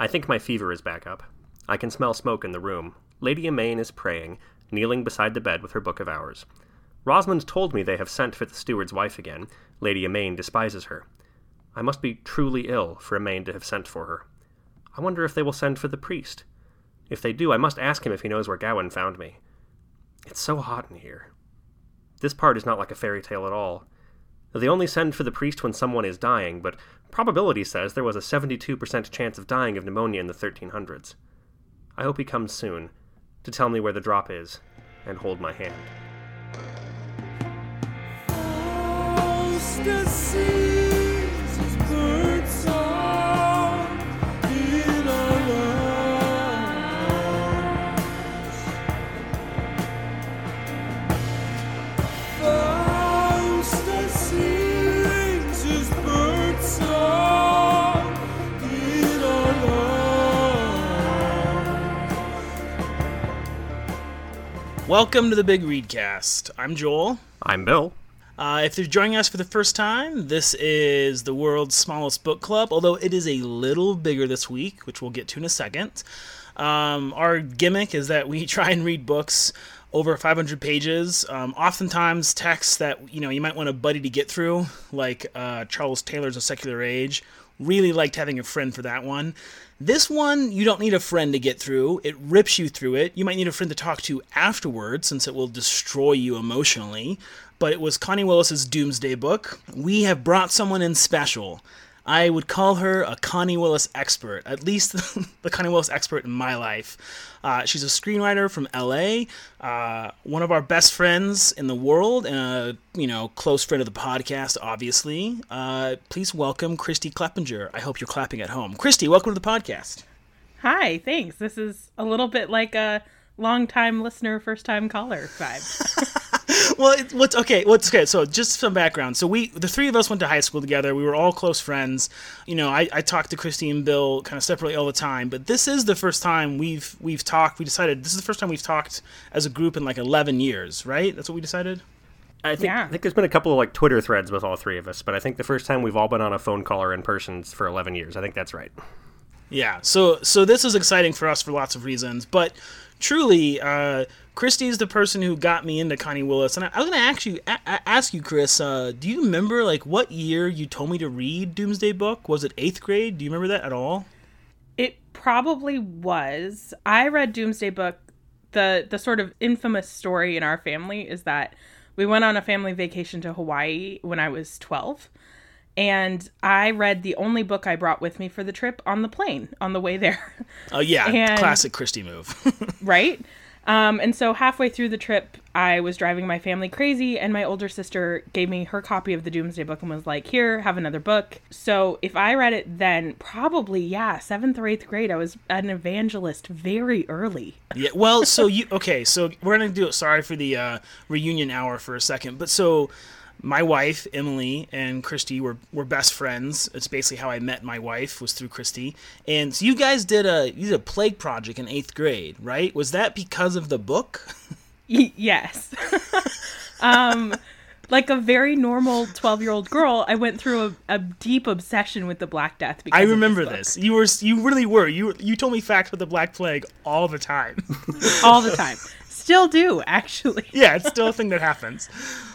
I think my fever is back up. I can smell smoke in the room. Lady Imeyne is praying, kneeling beside the bed with her book of hours. Rosemund told me they have sent for the steward's wife again. Lady Imeyne despises her. I must be truly ill for Imeyne to have sent for her. I wonder if they will send for the priest. If they do, I must ask him if he knows where Gawyn found me. It's so hot in here. This part is not like a fairy tale at all. They only send for the priest when someone is dying, but probability says there was a 72% chance of dying of pneumonia in the 1300s. I hope he comes soon to tell me where the drop is and hold my hand. Welcome to the Big Readcast. I'm Joel. I'm Bill. Uh, if you're joining us for the first time, this is the world's smallest book club, although it is a little bigger this week, which we'll get to in a second. Um, our gimmick is that we try and read books over 500 pages, um, oftentimes texts that you know you might want a buddy to get through, like uh, Charles Taylor's A Secular Age. Really liked having a friend for that one. This one, you don't need a friend to get through. It rips you through it. You might need a friend to talk to afterwards, since it will destroy you emotionally. But it was Connie Willis's Doomsday book. We have brought someone in special. I would call her a Connie Willis expert, at least the Connie Willis expert in my life. Uh, she's a screenwriter from LA, uh, one of our best friends in the world, and a you know close friend of the podcast. Obviously, uh, please welcome Christy Kleppinger. I hope you're clapping at home. Christy, welcome to the podcast. Hi, thanks. This is a little bit like a long time listener, first time caller vibe. well, it, what's okay? What's okay? So, just some background. So, we the three of us went to high school together. We were all close friends. You know, I, I talked to Christy and Bill kind of separately all the time, but this is the first time we've we've talked. We decided this is the first time we've talked as a group in like eleven years, right? That's what we decided. I think, yeah. I think there's been a couple of like Twitter threads with all three of us, but I think the first time we've all been on a phone call or in person for 11 years. I think that's right. Yeah. So so this is exciting for us for lots of reasons, but truly, uh, is the person who got me into Connie Willis, and I, I was going to actually a- ask you, Chris. Uh, do you remember like what year you told me to read Doomsday Book? Was it eighth grade? Do you remember that at all? It probably was. I read Doomsday Book. the The sort of infamous story in our family is that we went on a family vacation to Hawaii when I was twelve. And I read the only book I brought with me for the trip on the plane on the way there. Oh yeah, and, classic Christy move. right? Um, and so halfway through the trip, I was driving my family crazy, and my older sister gave me her copy of the Doomsday Book and was like, "Here, have another book." So if I read it then, probably yeah, seventh or eighth grade, I was an evangelist very early. Yeah. Well, so you okay? So we're gonna do it. Sorry for the uh, reunion hour for a second, but so my wife Emily and Christy were, were best friends. It's basically how I met my wife was through Christy. And so you guys did a you did a plague project in eighth grade, right? Was that because of the book? Y- yes. um, like a very normal twelve year old girl, I went through a, a, deep obsession with the Black Death. I remember this, this. You were you really were you you told me facts about the Black Plague all the time. all the time. Still do actually. yeah, it's still a thing that happens.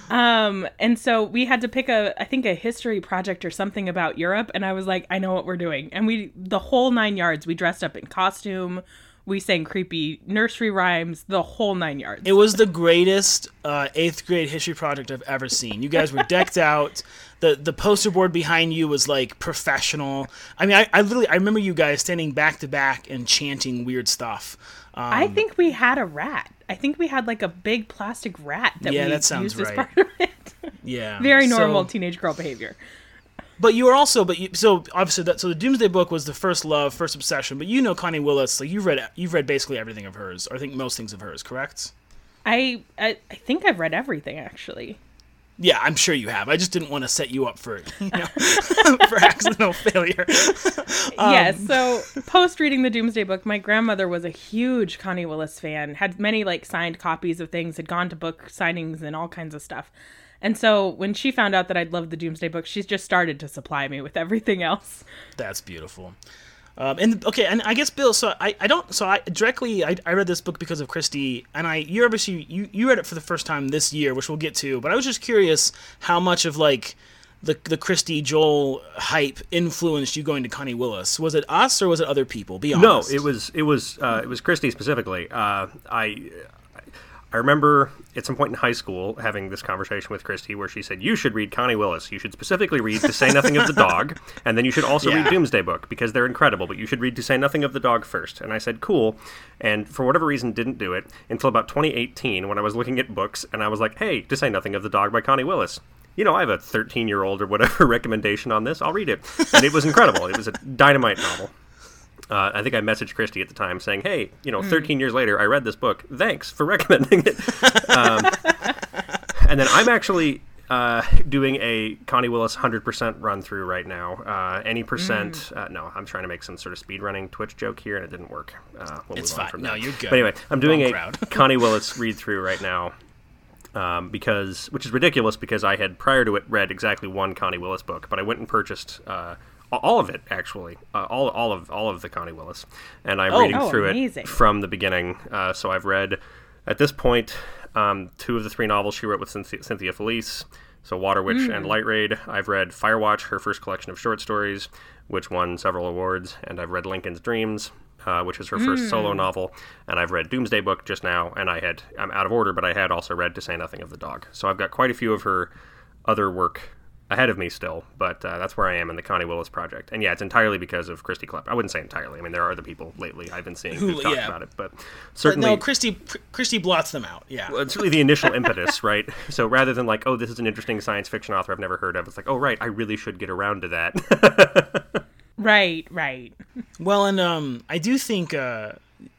Um, and so we had to pick a, I think a history project or something about Europe. And I was like, I know what we're doing. And we, the whole nine yards, we dressed up in costume. We sang creepy nursery rhymes, the whole nine yards. It was the greatest uh, eighth grade history project I've ever seen. You guys were decked out. The the poster board behind you was like professional. I mean, I, I literally I remember you guys standing back to back and chanting weird stuff. Um, I think we had a rat. I think we had like a big plastic rat that yeah, we that sounds used right. as part of it. yeah, very normal so, teenage girl behavior. But you were also, but you, so obviously that so the Doomsday Book was the first love, first obsession. But you know Connie Willis, like you've read you've read basically everything of hers, or I think most things of hers, correct? I I, I think I've read everything actually. Yeah, I'm sure you have. I just didn't want to set you up for you know, for accidental failure. um, yeah. So post reading the Doomsday Book, my grandmother was a huge Connie Willis fan. Had many like signed copies of things. Had gone to book signings and all kinds of stuff. And so when she found out that I'd loved the Doomsday Book, she's just started to supply me with everything else. That's beautiful. Um, and okay, and I guess Bill. So I, I don't. So I directly I, I read this book because of Christy, and I you obviously you you read it for the first time this year, which we'll get to. But I was just curious how much of like the the Christy Joel hype influenced you going to Connie Willis. Was it us or was it other people? Be honest. No, it was it was uh, it was Christy specifically. Uh, I I remember at some point in high school having this conversation with Christy where she said, You should read Connie Willis. You should specifically read To Say Nothing of the Dog, and then you should also Yeah. read Doomsday Book because they're incredible, but you should read To Say Nothing of the Dog first. And I said, Cool. And for whatever reason, didn't do it until about 2018 when I was looking at books and I was like, Hey, To Say Nothing of the Dog by Connie Willis. You know, I have a 13 year old or whatever recommendation on this. I'll read it. And it was incredible. it was a dynamite novel. Uh, I think I messaged Christy at the time saying, "Hey, you know, 13 years later, I read this book. Thanks for recommending it." um, and then I'm actually uh, doing a Connie Willis 100% run through right now. Uh, any percent? Uh, no, I'm trying to make some sort of speed running Twitch joke here, and it didn't work. Uh, we'll It's move on fine. from No, that. you're good. But anyway, I'm doing Wrong a crowd. Connie Willis read through right now. Um, because, which is ridiculous, because I had prior to it read exactly one Connie Willis book, but I went and purchased uh, all of it actually, uh, all all of all of the Connie Willis, and I'm Oh. reading Oh, through amazing. it from the beginning. Uh, so I've read at this point um, two of the three novels she wrote with Cynthia, Cynthia Felice. So Water Witch and Light Raid. I've read Firewatch, her first collection of short stories, which won several awards, and I've read Lincoln's Dreams, uh, which is her first solo novel, and I've read Doomsday Book just now, and I had I'm out of order, but I had also read To Say Nothing of the Dog. So I've got quite a few of her other work ahead of me still, but uh, that's where I am in the Connie Willis project. And yeah, it's entirely because of Christy Klepp. I wouldn't say entirely. I mean, there are other people lately I've been seeing Who- who've talked yeah. about it, but But certainly no, Christy Christy blots them out. Yeah. well, it's really the initial impetus, right? So rather than like, oh, this is an interesting science fiction author I've never heard of, it's like, oh, right, I really should get around to that. Right, right. Well, and um, I do think uh,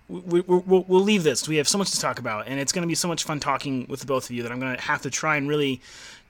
we, we, we'll, we'll leave this. We have so much to talk about, and it's going to be so much fun talking with the both of you that I'm going to have to try and really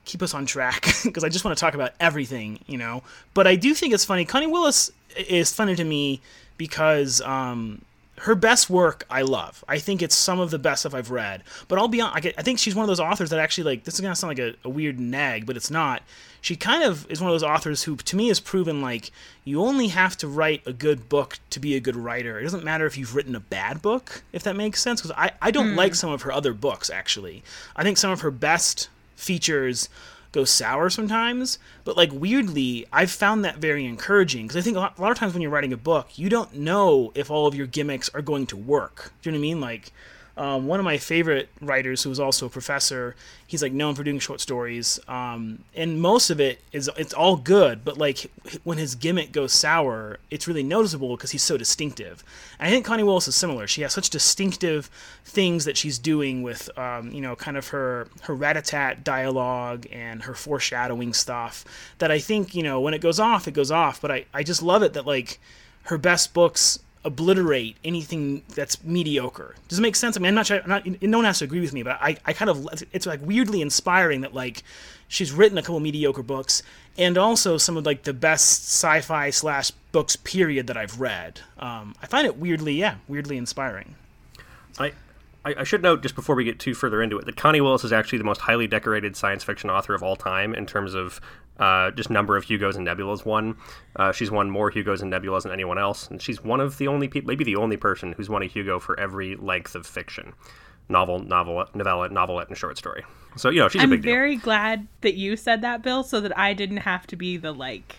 keep us on track because I just want to talk about everything, you know. But I do think it's funny. Connie Willis is funny to me because um, her best work I love. I think it's some of the best stuff I've read. But I'll be honest, I get- I think she's one of those authors that actually like this is gonna sound like a, a weird nag, but it's not. She kind of is one of those authors who, to me, has proven like you only have to write a good book to be a good writer. It doesn't matter if you've written a bad book, if that makes sense. Because I, I don't like some of her other books actually. I think some of her best features go sour sometimes, but like weirdly, I've found that very encouraging because I think a lot, a lot of times when you're writing a book, you don't know if all of your gimmicks are going to work. Do you know what I mean? Like, um, one of my favorite writers, who was also a professor, he's like known for doing short stories, um, and most of it is it's all good. But like when his gimmick goes sour, it's really noticeable because he's so distinctive. And I think Connie Willis is similar. She has such distinctive things that she's doing with, um, you know, kind of her her rat-a-tat dialogue and her foreshadowing stuff. That I think you know when it goes off, it goes off. But I I just love it that like her best books obliterate anything that's mediocre. Does it make sense? I mean, I'm not sure. I'm not, no one has to agree with me, but I, I kind of, it's like weirdly inspiring that like she's written a couple mediocre books and also some of like the best sci-fi slash books period that I've read. Um, I find it weirdly, yeah, weirdly inspiring. I I should note just before we get too further into it that Connie Willis is actually the most highly decorated science fiction author of all time in terms of uh, just number of Hugos and Nebulas won. Uh, she's won more Hugos and Nebulas than anyone else, and she's one of the only people, maybe the only person who's won a Hugo for every length of fiction, novel, novel, novella, novelette, and short story. So you know she's a I'm big deal. very glad that you said that, Bill, so that I didn't have to be the like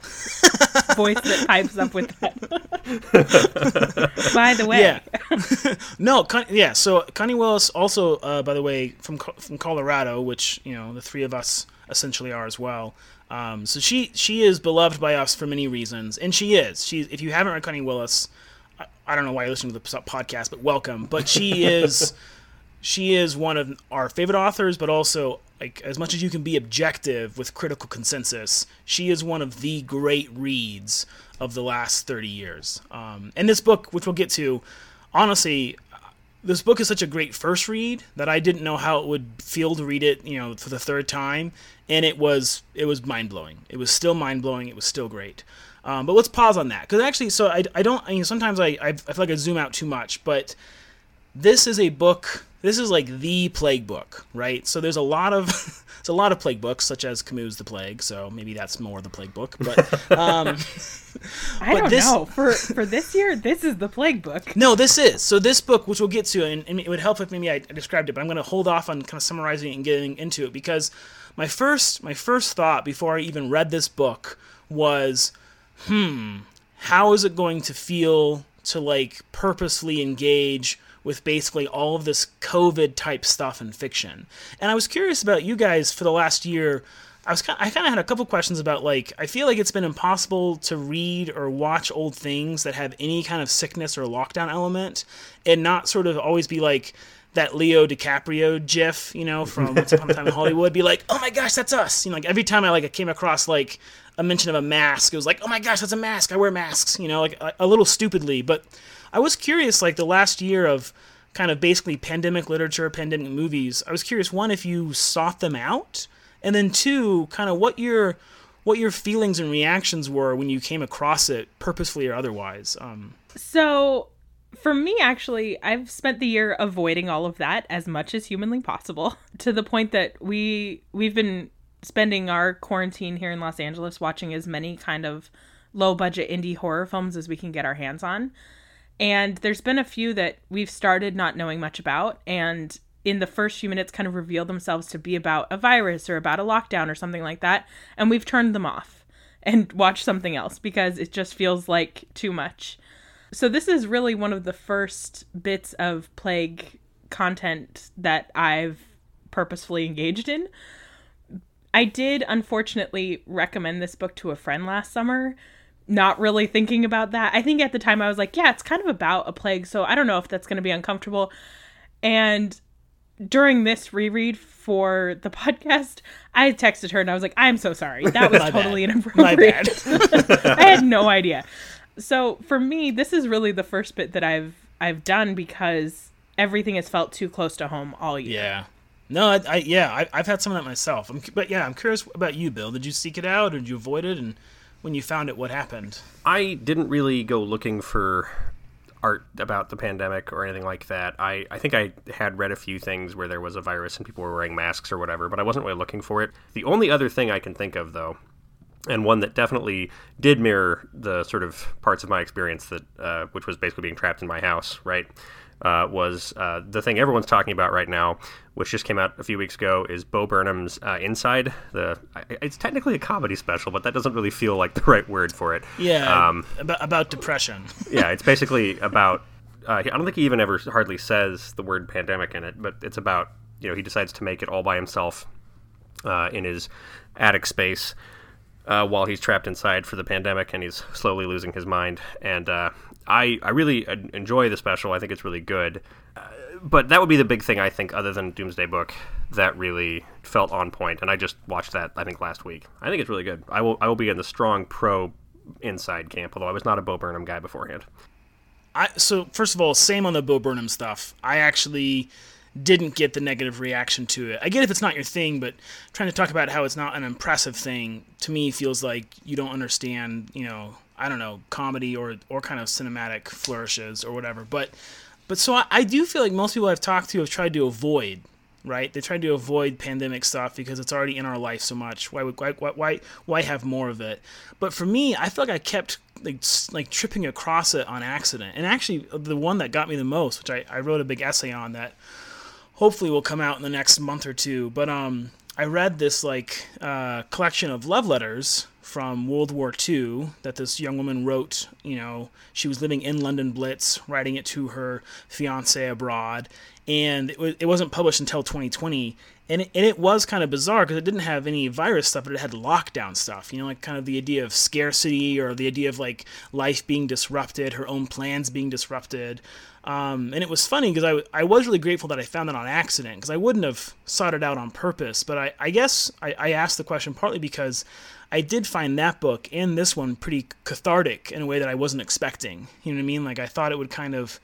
voice that pipes up with that. By the way, Yeah. no, Con- yeah. So Connie Willis, also, uh, by the way, from Co- from Colorado, which you know the three of us essentially are as well. Um, so she she is beloved by us for many reasons, and she is. She if you haven't read Connie Willis, I, I don't know why you're listening to the podcast, but welcome. But she is she is one of our favorite authors, but also like as much as you can be objective with critical consensus, she is one of the great reads of the last 30 years. Um, and this book, which we'll get to, honestly, this book is such a great first read that I didn't know how it would feel to read it, you know, for the third time, and it was it was mind blowing. It was still mind blowing. It was still great. Um, but let's pause on that because actually, so I, I don't. I mean, sometimes I, I I feel like I zoom out too much, but this is a book. This is like the plague book, right? So there's a lot of there's a lot of plague books, such as Camus' The Plague. So maybe that's more the plague book. But um, I but don't this- know. For for this year, this is the plague book. no, this is so. This book, which we'll get to, and, and it would help if maybe I described it, but I'm going to hold off on kind of summarizing it and getting into it because my first my first thought before I even read this book was, hmm, how is it going to feel to like purposely engage with basically all of this COVID type stuff in fiction? And I was curious about you guys for the last year. I was kind I kind of had a couple questions about like I feel like it's been impossible to read or watch old things that have any kind of sickness or lockdown element and not sort of always be like that Leo DiCaprio gif, you know, from Once Upon a Time in Hollywood, be like, "Oh my gosh, that's us!" You know, like every time I like I came across like a mention of a mask, it was like, "Oh my gosh, that's a mask! I wear masks!" You know, like a, a little stupidly. But I was curious, like the last year of kind of basically pandemic literature, pandemic movies. I was curious, one, if you sought them out, and then two, kind of what your what your feelings and reactions were when you came across it, purposefully or otherwise. Um, So, for me, actually, I've spent the year avoiding all of that as much as humanly possible, to the point that we we've been spending our quarantine here in Los Angeles watching as many kind of low budget indie horror films as we can get our hands on. And there's been a few that we've started not knowing much about and in the first few minutes kind of reveal themselves to be about a virus or about a lockdown or something like that and we've turned them off and watched something else because it just feels like too much. So this is really one of the first bits of plague content that I've purposefully engaged in. I did unfortunately recommend this book to a friend last summer, not really thinking about that. I think at the time I was like, yeah, it's kind of about a plague, so I don't know if that's going to be uncomfortable. And during this reread for the podcast, I texted her and I was like, I'm so sorry. That was totally inappropriate. My bad. inappropriate. I had no idea. So for me, this is really the first bit that I've I've done because everything has felt too close to home all year. Yeah. No, I, I yeah, I, I've had some of that myself. I'm, but yeah, I'm curious about you, Bill. Did you seek it out, or did you avoid it? And when you found it, what happened? I didn't really go looking for art about the pandemic or anything like that. I, I think I had read a few things where there was a virus and people were wearing masks or whatever, but I wasn't really looking for it. The only other thing I can think of, though, and one that definitely did mirror the sort of parts of my experience that, uh, which was basically being trapped in my house, right? Uh, was uh, the thing everyone's talking about right now, which just came out a few weeks ago, is Bo Burnham's uh, Inside. The it's technically a comedy special, but that doesn't really feel like the right word for it. Yeah, Um, about about depression. yeah, it's basically about. Uh, I don't think he even ever hardly says the word pandemic in it, but it's about you know he decides to make it all by himself uh, in his attic space uh, while he's trapped inside for the pandemic, and he's slowly losing his mind. And uh, I I really enjoy the special. I think it's really good. Uh, but that would be the big thing I think, other than Doomsday Book, that really felt on point. And I just watched that I think last week. I think it's really good. I will I will be in the strong pro inside camp, although I was not a Bo Burnham guy beforehand. I so first of all, same on the Bo Burnham stuff. I actually didn't get the negative reaction to it. I get if it's not your thing, but trying to talk about how it's not an impressive thing to me feels like you don't understand, you know, I don't know, comedy or or kind of cinematic flourishes or whatever. But but so I, I do feel like most people I've talked to have tried to avoid right? They tried to avoid pandemic stuff because it's already in our life so much. Why would why why why have more of it? But for me, I feel like I kept like like tripping across it on accident. And actually, the one that got me the most, which I, I wrote a big essay on that hopefully will come out in the next month or two. But um, I read this like uh, collection of love letters from World War II that this young woman wrote. You know, she was living in London Blitz, writing it to her fiance abroad, and it, was, it wasn't published until 2020. And it, and it was kind of bizarre because it didn't have any virus stuff, but it had lockdown stuff. You know, like kind of the idea of scarcity or the idea of like life being disrupted, her own plans being disrupted. Um, and it was funny because I, w- I was really grateful that I found it on accident because I wouldn't have sought it out on purpose. But I, I guess I, I asked the question partly because I did find that book and this one pretty cathartic in a way that I wasn't expecting. You know what I mean? Like I thought it would kind of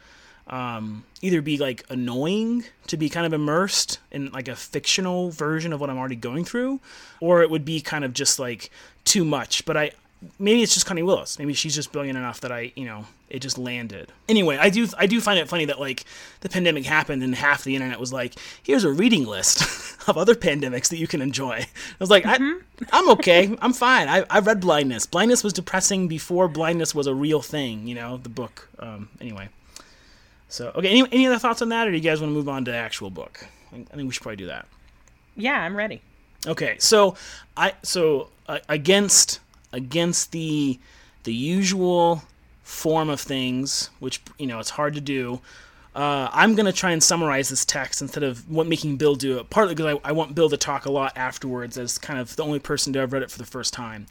um, either be like annoying to be kind of immersed in like a fictional version of what I'm already going through, or it would be kind of just like too much. But I maybe it's just Connie Willis. Maybe she's just brilliant enough that I, you know, it just landed. Anyway, I do I do find it funny that like the pandemic happened and half the internet was like, here's a reading list of other pandemics that you can enjoy. I was like, mm-hmm. I, I'm okay. I'm fine. I, I read Blindness. Blindness was depressing before Blindness was a real thing. You know, the book. Um, anyway. So okay, any any other thoughts on that, or do you guys want to move on to the actual book? I think we should probably do that. Yeah, I'm ready. Okay, so I so uh, against against the the usual form of things, which you know it's hard to do. Uh, I'm gonna try and summarize this text instead of what making Bill do it. Partly because I, I want Bill to talk a lot afterwards, as kind of the only person to have read it for the first time.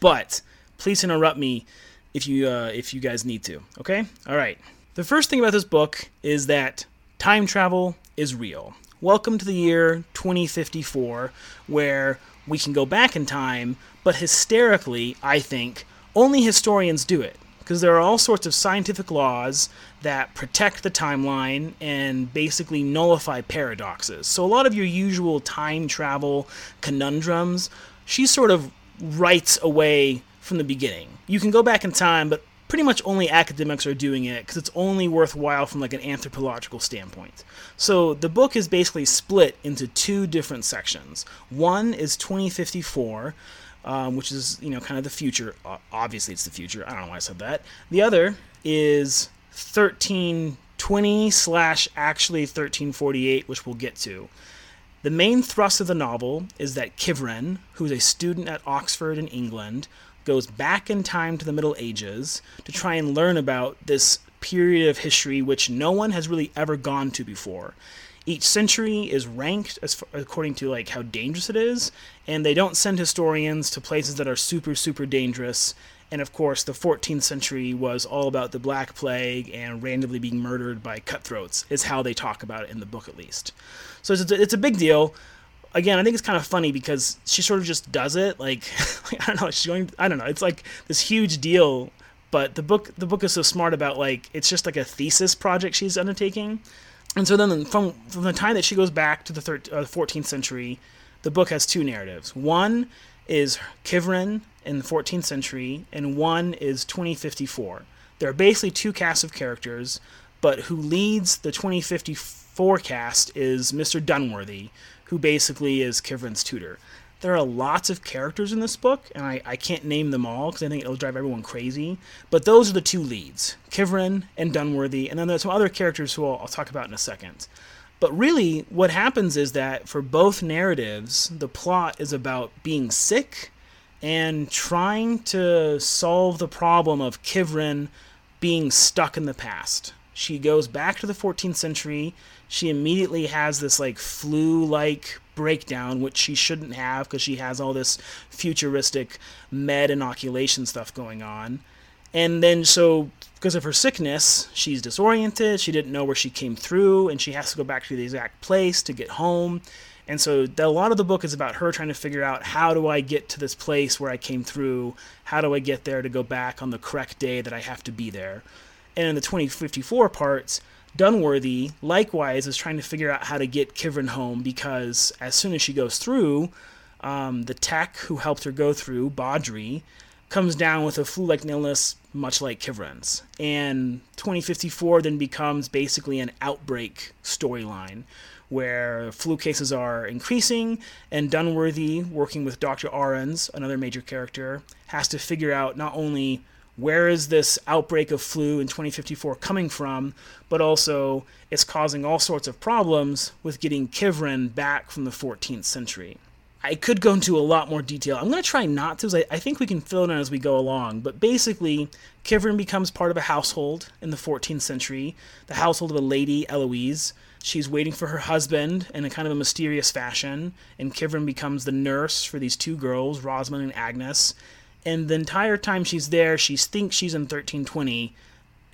But please interrupt me if you uh, if you guys need to. Okay, all right. The first thing about this book is that time travel is real. Welcome to the year 2054, where we can go back in time, but hysterically, I think, only historians do it. Because there are all sorts of scientific laws that protect the timeline and basically nullify paradoxes. So, a lot of your usual time travel conundrums, she sort of writes away from the beginning. You can go back in time, but pretty much only academics are doing it because it's only worthwhile from like an anthropological standpoint. So the book is basically split into two different sections. One is 2054, um, which is you know kind of the future. Obviously, it's the future. I don't know why I said that. The other is 1320 slash actually 1348, which we'll get to. The main thrust of the novel is that Kivrin, who's a student at Oxford in England, goes back in time to the Middle Ages to try and learn about this period of history which no one has really ever gone to before. Each century is ranked as according to like how dangerous it is, and they don't send historians to places that are super super dangerous. And of course, the 14th century was all about the Black Plague and randomly being murdered by cutthroats, is how they talk about it in the book at least. So it's a, it's a big deal again, I think it's kind of funny because she sort of just does it. Like, I don't know, she's going. I don't know. It's like this huge deal, but the book the book is so smart about like it's just like a thesis project she's undertaking. And so then from from the time that she goes back to the thir- uh, 14th century, the book has two narratives. One is Kivrin in the 14th century, and one is 2054. There are basically two casts of characters, but who leads the 2054 cast is Mr. Dunworthy, who basically is Kivrin's tutor. There are lots of characters in this book, and I, I can't name them all because I think it'll drive everyone crazy. But those are the two leads Kivrin and Dunworthy, and then there's some other characters who I'll, I'll talk about in a second. But really, what happens is that for both narratives, the plot is about being sick and trying to solve the problem of Kivrin being stuck in the past. She goes back to the 14th century she immediately has this like flu like breakdown, which she shouldn't have because she has all this futuristic med inoculation stuff going on. And then, so because of her sickness, she's disoriented. She didn't know where she came through, and she has to go back to the exact place to get home. And so, the, a lot of the book is about her trying to figure out how do I get to this place where I came through? How do I get there to go back on the correct day that I have to be there? And in the 2054 parts, Dunworthy likewise is trying to figure out how to get Kivrin home because as soon as she goes through, um, the tech who helped her go through, Badri, comes down with a flu-like illness much like Kivrin's. And 2054 then becomes basically an outbreak storyline where flu cases are increasing, and Dunworthy, working with Dr. Ahrens, another major character, has to figure out not only where is this outbreak of flu in 2054 coming from, but also it's causing all sorts of problems with getting Kivrin back from the 14th century. I could go into a lot more detail. I'm going to try not to, I, I think we can fill it in as we go along. But basically, Kivrin becomes part of a household in the 14th century, the household of a lady, Eliwys. She's waiting for her husband in a kind of a mysterious fashion, and Kivrin becomes the nurse for these two girls, Rosemund and Agnes and the entire time she's there, she thinks she's in 1320.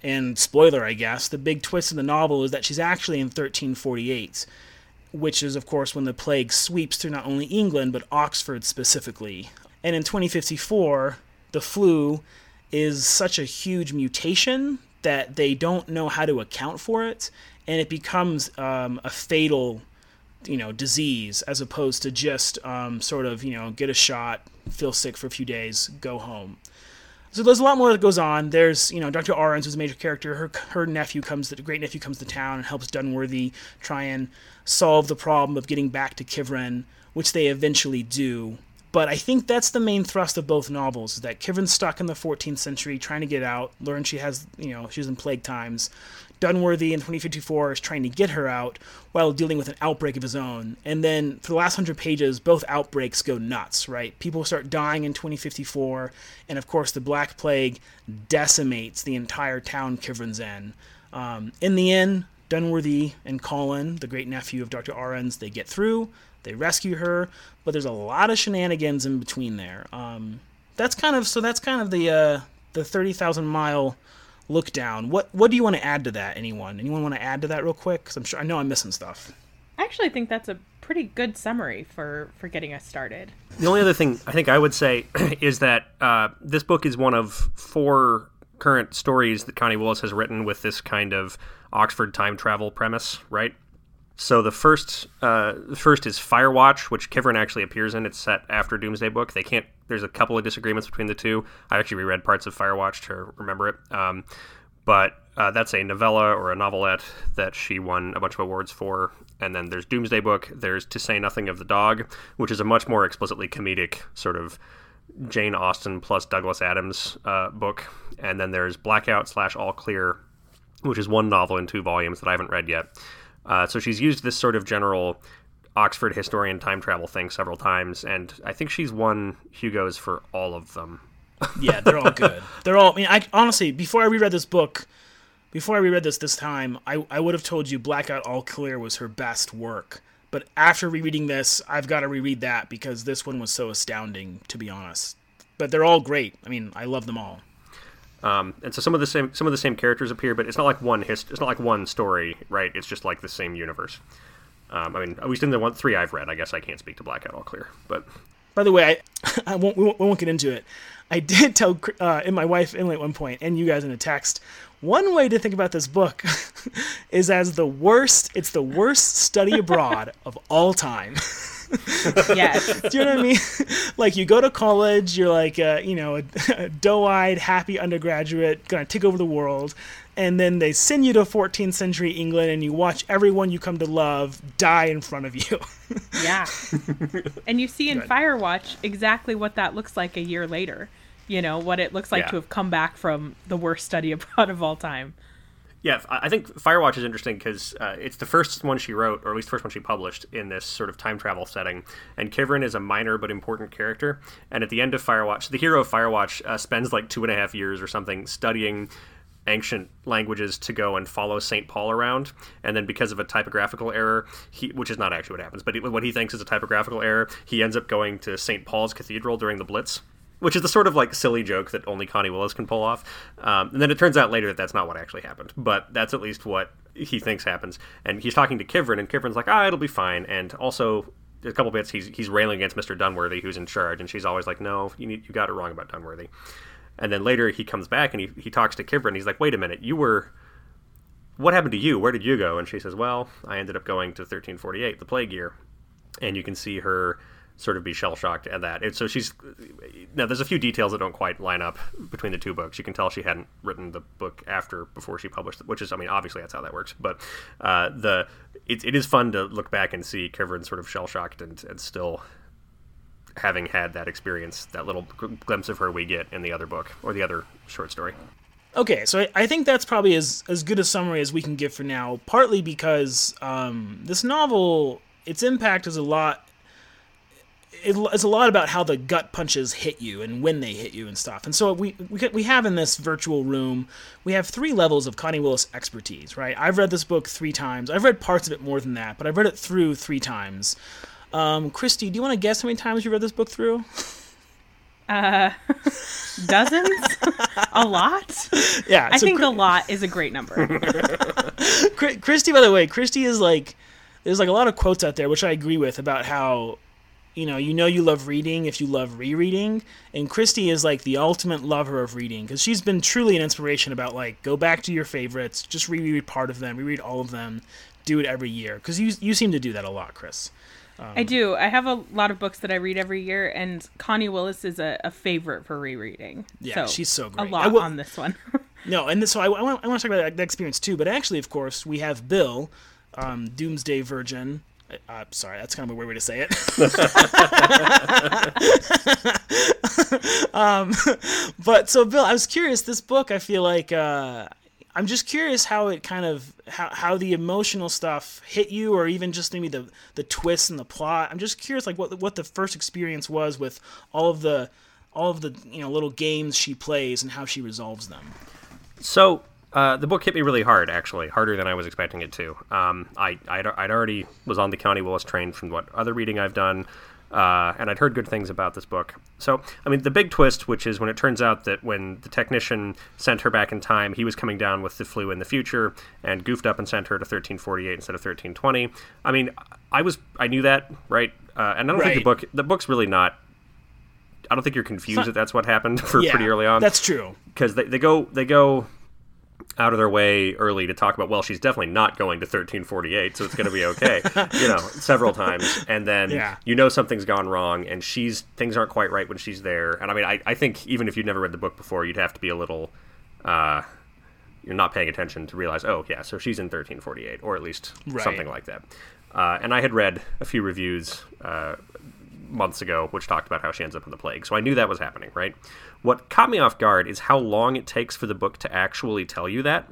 And spoiler, I guess, the big twist in the novel is that she's actually in 1348, which is, of course, when the plague sweeps through not only England, but Oxford specifically. And in 2054, the flu is such a huge mutation that they don't know how to account for it, and it becomes um, a fatal you know disease as opposed to just um, sort of you know get a shot, feel sick for a few days, go home. So there's a lot more that goes on. There's, you know, Dr. Ahrens, who's a major character. Her her nephew comes, the great nephew comes to town and helps Dunworthy try and solve the problem of getting back to Kivrin, which they eventually do. But I think that's the main thrust of both novels: is that Kivrin's stuck in the 14th century, trying to get out. Learn she has, you know, she's in plague times. Dunworthy in 2054 is trying to get her out while dealing with an outbreak of his own. And then for the last hundred pages, both outbreaks go nuts, right? People start dying in 2054, and of course, the Black Plague decimates the entire town Kivrin's in. Um, in the end, Dunworthy and Colin, the great nephew of Dr. Ahrens, they get through, they rescue her, but there's a lot of shenanigans in between there. Um, that's kind of so. That's kind of the uh, the thirty thousand mile look down. What what do you want to add to that? Anyone? Anyone want to add to that real quick? Because I'm sure I know I'm missing stuff. I actually think that's a pretty good summary for for getting us started. The only other thing I think I would say is that uh, this book is one of four current stories that Connie Willis has written with this kind of Oxford time travel premise, right? So the first, uh, first is Firewatch, which Kivrin actually appears in. It's set after Doomsday Book. They can't. There's a couple of disagreements between the two. I actually reread parts of Firewatch to remember it. Um, but uh, that's a novella or a novelette that she won a bunch of awards for. And then there's Doomsday Book. There's To Say Nothing of the Dog, which is a much more explicitly comedic sort of Jane Austen plus Douglas Adams uh, book. And then there's Blackout slash All Clear, which is one novel in two volumes that I haven't read yet. Uh, so she's used this sort of general Oxford historian time travel thing several times, and I think she's won Hugo's for all of them. yeah, they're all good. They're all. I mean, I honestly, before I reread this book, before I reread this this time, I I would have told you Blackout All Clear was her best work. But after rereading this, I've got to reread that because this one was so astounding, to be honest. But they're all great. I mean, I love them all. Um, and so some of the same some of the same characters appear, but it's not like one hist- It's not like one story, right? It's just like the same universe. Um, I mean, at least in the one three I've read, I guess I can't speak to Blackout All Clear, but by the way, I, I won't we, won't we won't get into it. I did tell uh, my wife Emily at one point, and you guys in a text. One way to think about this book is as the worst. It's the worst study abroad of all time. yes. Do you know what I mean? like you go to college, you're like uh, you know a, a doe-eyed, happy undergraduate, gonna take over the world, and then they send you to 14th century England, and you watch everyone you come to love die in front of you. yeah. And you see in Firewatch exactly what that looks like a year later. You know what it looks like Yeah. to have come back from the worst study abroad of all time. Yeah, I think Firewatch is interesting because uh, it's the first one she wrote, or at least the first one she published in this sort of time travel setting. And Kivrin is a minor but important character. And at the end of Firewatch, the hero of Firewatch uh, spends like two and a half years or something studying ancient languages to go and follow St. Paul around. And then because of a typographical error, he, which is not actually what happens, but what he thinks is a typographical error, he ends up going to St. Paul's Cathedral during the Blitz. Which is the sort of like silly joke that only Connie Willis can pull off. Um, and then it turns out later that that's not what actually happened. But that's at least what he thinks happens. And he's talking to Kivrin, and Kivrin's like, ah, it'll be fine. And also, a couple bits, he's, he's railing against Mr. Dunworthy, who's in charge. And she's always like, no, you, need, you got it wrong about Dunworthy. And then later he comes back and he, he talks to Kivrin. He's like, wait a minute, you were. What happened to you? Where did you go? And she says, well, I ended up going to 1348, the plague year. And you can see her sort of be shell shocked at that. And so she's now there's a few details that don't quite line up between the two books. You can tell she hadn't written the book after before she published it, which is I mean obviously that's how that works. But uh, the it, it is fun to look back and see Kivrin sort of shell shocked and, and still having had that experience, that little glimpse of her we get in the other book or the other short story. Okay, so I, I think that's probably as, as good a summary as we can give for now, partly because um, this novel, its impact is a lot. It, it's a lot about how the gut punches hit you and when they hit you and stuff. And so we, we we have in this virtual room, we have three levels of Connie Willis expertise, right? I've read this book three times. I've read parts of it more than that, but I've read it through three times. Um, Christy, do you want to guess how many times you read this book through? Dozens? a lot? Yeah, I so think Chri- a lot is a great number. Christy, by the way, Christy is like, there's like a lot of quotes out there, which I agree with about how you know, you know you love reading if you love rereading, and Christy is like the ultimate lover of reading because she's been truly an inspiration about like go back to your favorites, just reread part of them, reread all of them, do it every year because you you seem to do that a lot, Chris. I do. I have a lot of books that I read every year, and Connie Willis is a, a favorite for rereading. Yeah, she's so great. A lot will- on this one. No, and so I, I, want, I want to talk about that, that experience too. But actually, of course, we have Bill, um, Doomsday Virgin. Uh, Uh, sorry, that's kind of a weird way to say it. um, but so, Bill, I was curious. This book, I feel like uh, I'm just curious how it kind of how, how the emotional stuff hit you, or even just maybe the the twists and the plot. I'm just curious, like what what the first experience was with all of the all of the you know little games she plays and how she resolves them. So uh, the book hit me really hard, actually, harder than I was expecting it to. Um, I I'd, I'd already was on the Connie Willis train from what other reading I've done, uh, and I'd heard good things about this book. So I mean, the big twist, which is when it turns out that when the technician sent her back in time, he was coming down with the flu in the future and goofed up and sent her to 1348 instead of 1320. I mean, I was I knew that right, uh, and I don't think the book the book's really not. I don't think you're confused not- that that's what happened for Yeah, pretty early on That's true. because they, they go they go out of their way early to talk about well she's definitely not going to 1348 so it's going to be okay you know several times and then Yeah. you know something's gone wrong and she's things aren't quite right when she's there and i mean i, I think even if you'd never read the book before you'd have to be a little uh you're not paying attention to realize oh yeah so she's in 1348 or at least Right. something like that uh, and i had read a few reviews uh, months ago, which talked about how she ends up in the plague. So I knew that was happening, right? What caught me off guard is how long it takes for the book to actually tell you that.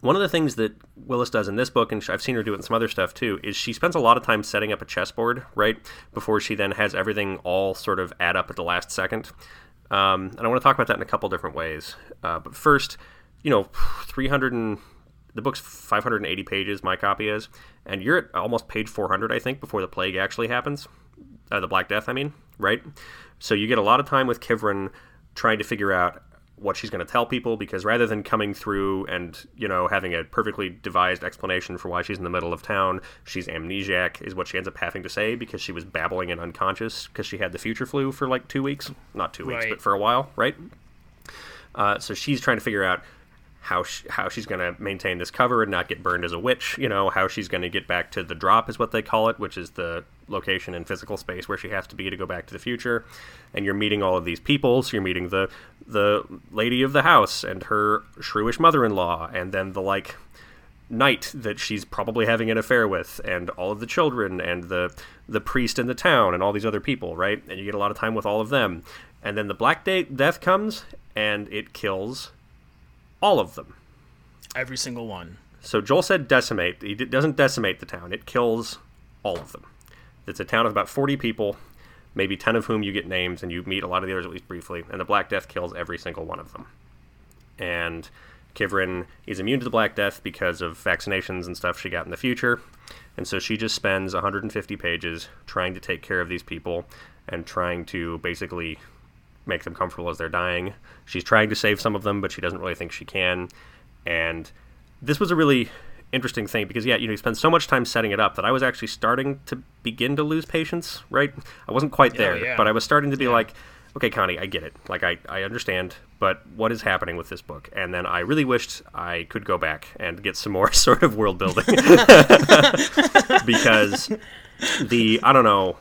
One of the things that Willis does in this book, and I've seen her do it in some other stuff too, is she spends a lot of time setting up a chessboard, right? Before she then has everything all sort of add up at the last second. Um, and I want to talk about that in a couple different ways. Uh, but first, you know, 300 and the book's 580 pages, my copy is, and you're at almost page 400, I think, before the plague actually happens uh, the Black Death, I mean, right? So you get a lot of time with Kivrin trying to figure out what she's going to tell people because rather than coming through and you know having a perfectly devised explanation for why she's in the middle of town, she's amnesiac is what she ends up having to say because she was babbling and unconscious because she had the future flu for like two weeks, not two weeks, Right. but for a while, right? Uh, so she's trying to figure out how sh- how she's going to maintain this cover and not get burned as a witch. You know how she's going to get back to the drop is what they call it, which is the location in physical space where she has to be to go back to the future. And you're meeting all of these people. So you're meeting the the lady of the house and her shrewish mother-in-law, and then the like knight that she's probably having an affair with, and all of the children, and the the priest in the town, and all these other people, right? And you get a lot of time with all of them. And then the Black Day Death comes, and it kills all of them. Every single one. So Joel said decimate. He d- doesn't decimate the town. It kills all of them. It's a town of about 40 people, maybe 10 of whom you get names, and you meet a lot of the others at least briefly. And the Black Death kills every single one of them. And Kivrin is immune to the Black Death because of vaccinations and stuff she got in the future. And so she just spends 150 pages trying to take care of these people and trying to basically make them comfortable as they're dying. She's trying to save some of them, but she doesn't really think she can. And this was a really interesting thing because yeah, you know, you spend so much time setting it up that I was actually starting to begin to lose patience, right? I wasn't quite there, yeah. but I was starting to be like, okay, Connie, I get it. Like I, I understand, but what is happening with this book? And then I really wished I could go back and get some more sort of world building. because the I don't know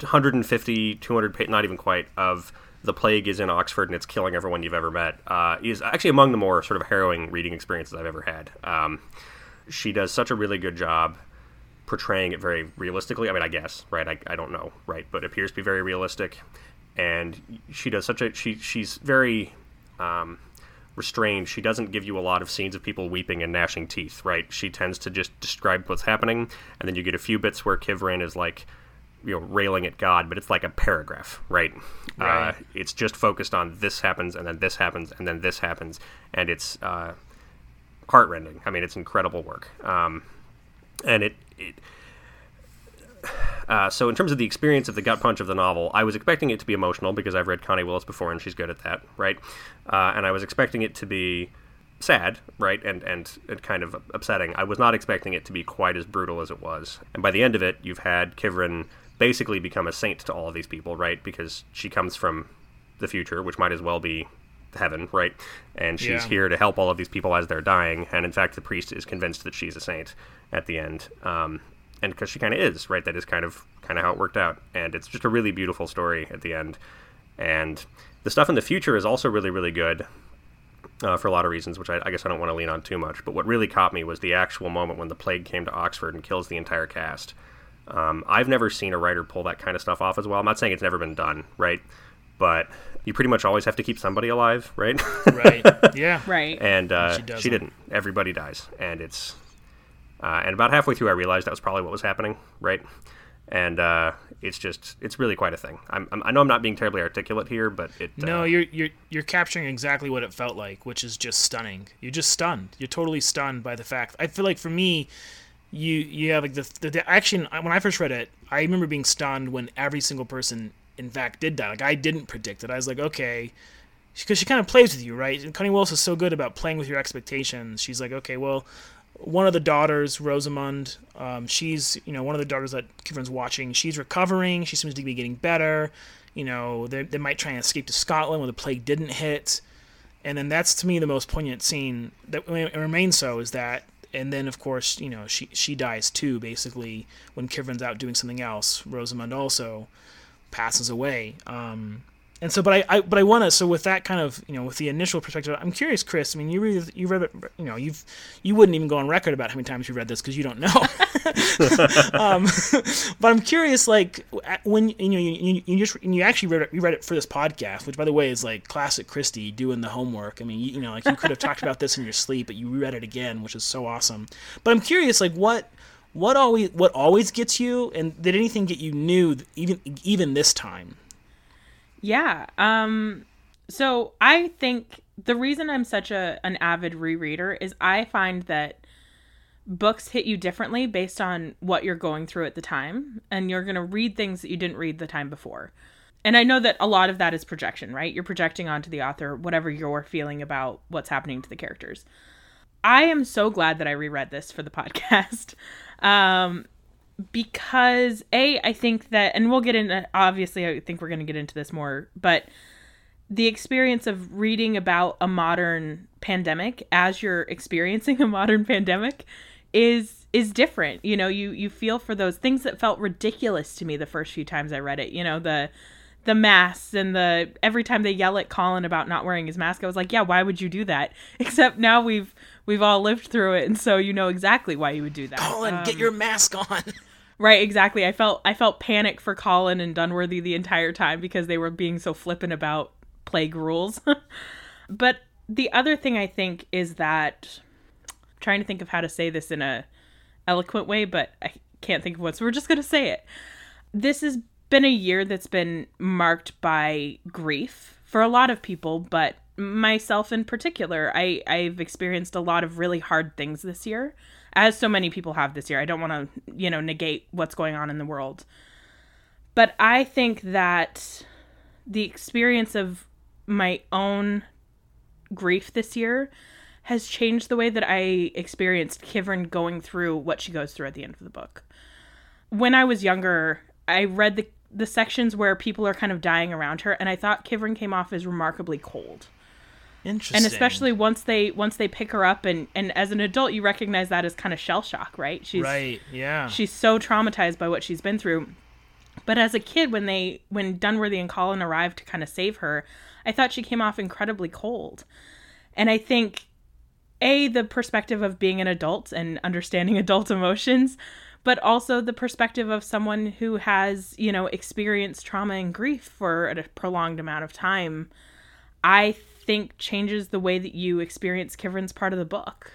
150 200 pa- not even quite of the plague is in Oxford and it's killing everyone you've ever met uh, is actually among the more sort of harrowing reading experiences I've ever had. Um, she does such a really good job portraying it very realistically. I mean, I guess, right? I, I don't know, right? But it appears to be very realistic, and she does such a she she's very um, restrained. She doesn't give you a lot of scenes of people weeping and gnashing teeth, right? She tends to just describe what's happening, and then you get a few bits where Kivrin is like, you know, railing at God, but it's like a paragraph, right? Uh, Right. it's just focused on this happens, and then this happens, and then this happens, and it's uh, heartrending. I mean, it's incredible work. Um, and it, it uh, so in terms of the experience of the gut punch of the novel, I was expecting it to be emotional because I've read Connie Willis before and she's good at that, right? Uh, and I was expecting it to be sad, right, and, and and kind of upsetting. I was not expecting it to be quite as brutal as it was. And by the end of it, you've had Kivrin basically become a saint to all of these people, right? Because she comes from the future, which might as well be heaven, right? And she's Yeah. here to help all of these people as they're dying. And in fact, the priest is convinced that she's a saint at the end. Um, and because she kind of is, right? That is kind of kind of how it worked out. And it's just a really beautiful story at the end. And the stuff in the future is also really, really good uh, for a lot of reasons, which I, I guess I don't want to lean on too much. But what really caught me was the actual moment when the plague came to Oxford and kills the entire cast. Um, I've never seen a writer pull that kind of stuff off as well. I'm not saying it's never been done, right? But you pretty much always have to keep somebody alive, right? Right. Yeah. Right. and uh, she she, didn't. Everybody dies, and it's uh, and about halfway through, I realized that was probably what was happening, right? And uh, it's just it's really quite a thing. I'm, I'm, I know I'm not being terribly articulate here, but it uh, No, you're you're you're capturing exactly what it felt like, which is just stunning. You're just stunned. You're totally stunned by the fact. I feel like for me, you you have like the the, the action. When I first read it, I remember being stunned when every single person, in fact, did die. Like I didn't predict it. I was like, okay, because she kind of plays with you, right? And Connie Willis is so good about playing with your expectations. She's like, okay, well, one of the daughters, Rosemund, um, she's you know one of the daughters that Kivrin's watching. She's recovering. She seems to be getting better. You know, they, they might try and escape to Scotland when the plague didn't hit. And then that's to me the most poignant scene that remains so is that. And then of course you know she she dies too basically when Kivrin's out doing something else. Rosemund also passes away. Um, and so, but I, I but I want to. So with that kind of, you know, with the initial perspective, I'm curious, Chris. I mean, you read, you read it, you know, you've, you wouldn't even go on record about how many times you read this because you don't know. um, but I'm curious, like when you know you, you, you just you actually read it, you read it for this podcast, which by the way is like classic Christy doing the homework. I mean, you, you know, like you could have talked about this in your sleep, but you read it again, which is so awesome. But I'm curious, like what. What always what always gets you, and did anything get you new even even this time? Yeah. Um so I think the reason I'm such a an avid rereader is I find that books hit you differently based on what you're going through at the time and you're going to read things that you didn't read the time before. And I know that a lot of that is projection, right? You're projecting onto the author whatever you're feeling about what's happening to the characters. I am so glad that I reread this for the podcast. Um because a i think that and we'll get into obviously i think we're going to get into this more but the experience of reading about a modern pandemic as you're experiencing a modern pandemic is is different you know you you feel for those things that felt ridiculous to me the first few times i read it you know the the masks and the every time they yell at colin about not wearing his mask i was like yeah why would you do that? Except now we've we've all lived through it and so you know exactly why you would do that Colin, get um, your mask on. Right, exactly. I felt I felt panic for Colin and Dunworthy the entire time because they were being so flippant about plague rules. but the other thing I think is that I'm trying to think of how to say this in a eloquent way, but I can't think of what, so we're just gonna say it. This has been a year that's been marked by grief for a lot of people, but myself in particular, I, I've experienced a lot of really hard things this year as so many people have this year. I don't want to, you know, negate what's going on in the world. But I think that the experience of my own grief this year has changed the way that I experienced Kivrin going through what she goes through at the end of the book. When I was younger, I read the the sections where people are kind of dying around her and I thought Kivrin came off as remarkably cold Interesting. and especially once they once they pick her up and and as an adult you recognize that as kind of shell shock right she's right, yeah. she's so traumatized by what she's been through but as a kid when they when dunworthy and colin arrived to kind of save her i thought she came off incredibly cold and i think a the perspective of being an adult and understanding adult emotions but also the perspective of someone who has you know experienced trauma and grief for a prolonged amount of time i think changes the way that you experience Kivrin's part of the book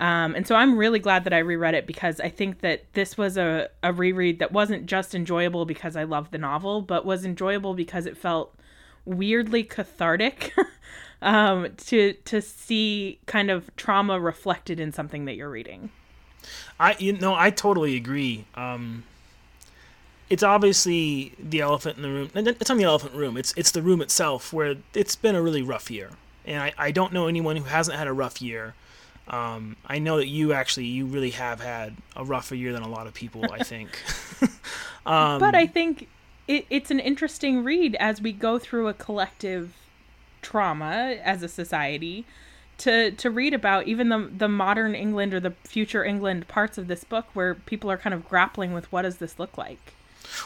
um, and so I'm really glad that I reread it because I think that this was a, a reread that wasn't just enjoyable because I loved the novel, but was enjoyable because it felt weirdly cathartic um, to to see kind of trauma reflected in something that you're reading. I you know I totally agree. Um, it's obviously the elephant in the room. It's not the elephant room. It's it's the room itself where it's been a really rough year, and I, I don't know anyone who hasn't had a rough year. Um, I know that you actually you really have had a rougher year than a lot of people. I think. um, but I think it, it's an interesting read as we go through a collective trauma as a society to to read about even the the modern England or the future England parts of this book where people are kind of grappling with what does this look like.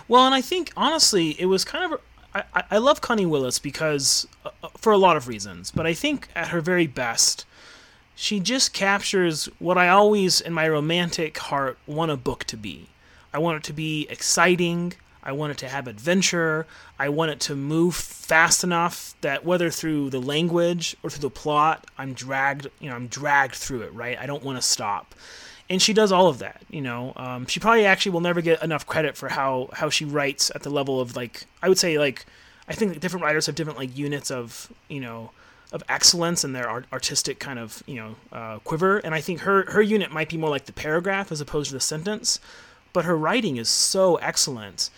Well, and I think honestly, it was kind of I, I love Connie Willis because uh, uh, for a lot of reasons, but I think at her very best, she just captures what I always in my romantic heart want a book to be. I want it to be exciting. I want it to have adventure. I want it to move fast enough that whether through the language or through the plot, I'm dragged, you know, I'm dragged through it, right? I don't want to stop. And she does all of that, you know. Um, she probably actually will never get enough credit for how how she writes at the level of like I would say like I think different writers have different like units of you know of excellence in their art- artistic kind of you know uh, quiver, and I think her her unit might be more like the paragraph as opposed to the sentence, but her writing is so excellent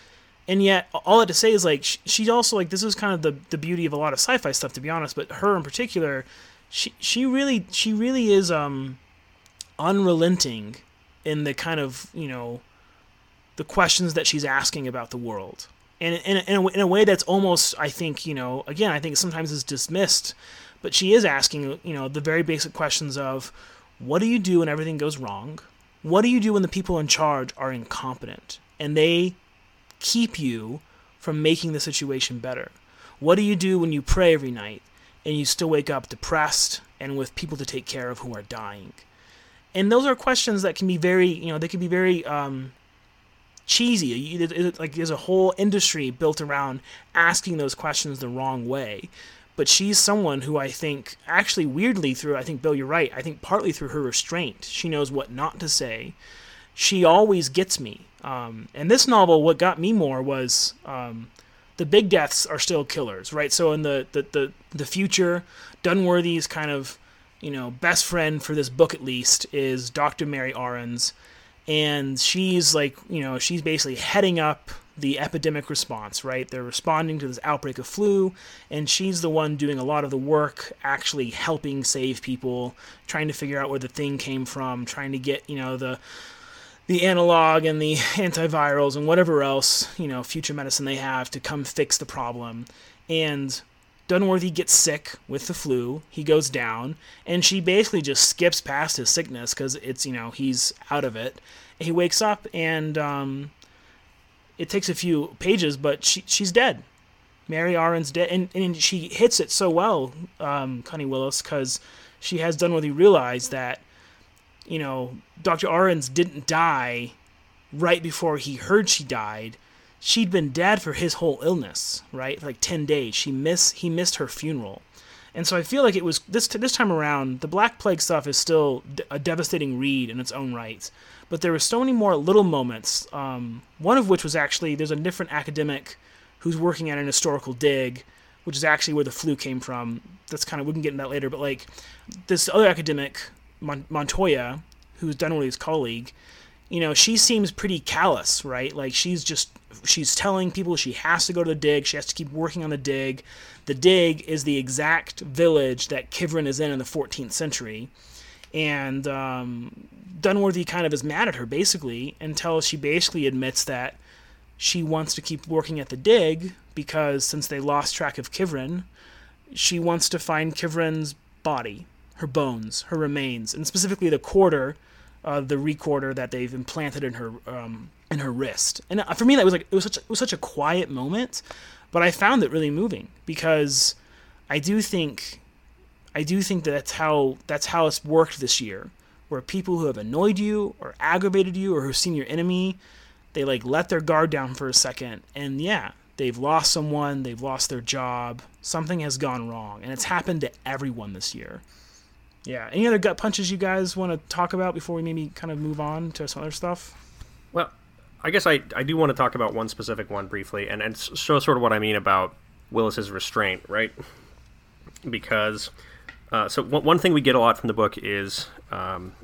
and yet all I have to say is like she's also like this is kind of the the beauty of a lot of sci-fi stuff to be honest but her in particular she she really she really is um unrelenting in the kind of you know the questions that she's asking about the world and in, in, a, in a way that's almost i think you know again i think sometimes is dismissed but she is asking you know the very basic questions of what do you do when everything goes wrong what do you do when the people in charge are incompetent and they keep you from making the situation better? What do you do when you pray every night and you still wake up depressed and with people to take care of who are dying? And those are questions that can be very, you know, they can be very um, cheesy. Like there's a whole industry built around asking those questions the wrong way. But she's someone who I think, actually, weirdly, through, I think, Bill, you're right. I think partly through her restraint, she knows what not to say. She always gets me. Um, and this novel, what got me more was um, the big deaths are still killers, right? So in the, the, the, the future, Dunworthy's kind of, you know, best friend for this book at least is Dr. Mary Ahrens. And she's like, you know, she's basically heading up the epidemic response, right? They're responding to this outbreak of flu, and she's the one doing a lot of the work, actually helping save people, trying to figure out where the thing came from, trying to get, you know, the the analog and the antivirals and whatever else, you know, future medicine they have to come fix the problem. And Dunworthy gets sick with the flu. He goes down, and she basically just skips past his sickness because it's, you know, he's out of it. He wakes up, and um, it takes a few pages, but she, she's dead. Mary Ahrens dead, and, and she hits it so well, um, Connie Willis, because she has Dunworthy realize that you know, Dr. Ahrens didn't die right before he heard she died. She'd been dead for his whole illness, right? Like 10 days. She miss he missed her funeral. And so I feel like it was this this time around, the Black Plague stuff is still a devastating read in its own right. But there were so many more little moments. Um, one of which was actually there's a different academic who's working at an historical dig, which is actually where the flu came from. That's kind of we can get into that later. But like this other academic Mon- Montoya, who's done with his colleague, you know, she seems pretty callous, right? Like she's just she's telling people she has to go to the dig, she has to keep working on the dig. The dig is the exact village that Kivrin is in in the 14th century, and um, Dunworthy kind of is mad at her basically until she basically admits that she wants to keep working at the dig because since they lost track of Kivrin, she wants to find Kivrin's body her bones, her remains, and specifically the quarter, uh, the recorder that they've implanted in her um, in her wrist. And uh, for me, that was like it was such it was such a quiet moment, but I found it really moving because I do think I do think that that's how that's how it's worked this year, where people who have annoyed you or aggravated you or who've seen your enemy, they like let their guard down for a second, and yeah, they've lost someone, they've lost their job, something has gone wrong, and it's happened to everyone this year. Yeah. Any other gut punches you guys want to talk about before we maybe kind of move on to some other stuff? Well, I guess I, I do want to talk about one specific one briefly and, and show sort of what I mean about Willis's restraint, right? Because, uh, so one, one thing we get a lot from the book is um,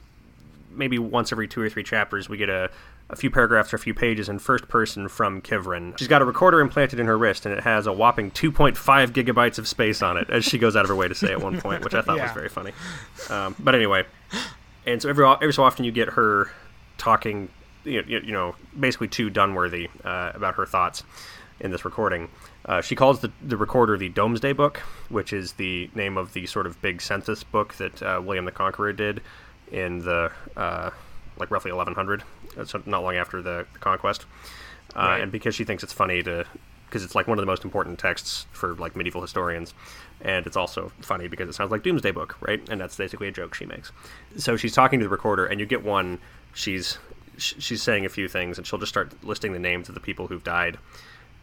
maybe once every two or three chapters we get a, a few paragraphs or a few pages in first person from Kivrin. She's got a recorder implanted in her wrist, and it has a whopping 2.5 gigabytes of space on it, as she goes out of her way to say at one point, which I thought Yeah. was very funny. Um, but anyway, and so every every so often you get her talking, you know, you know basically to Dunworthy uh, about her thoughts in this recording. Uh, she calls the, the recorder the Domesday Book, which is the name of the sort of big census book that uh, William the Conqueror did in the uh, like roughly 1100, uh, so not long after the, the conquest. Uh, Right. And because she thinks it's funny to, because it's like one of the most important texts for like medieval historians, and it's also funny because it sounds like Doomsday Book, right? And that's basically a joke she makes. So she's talking to the recorder, and you get one. She's she's saying a few things, and she'll just start listing the names of the people who've died.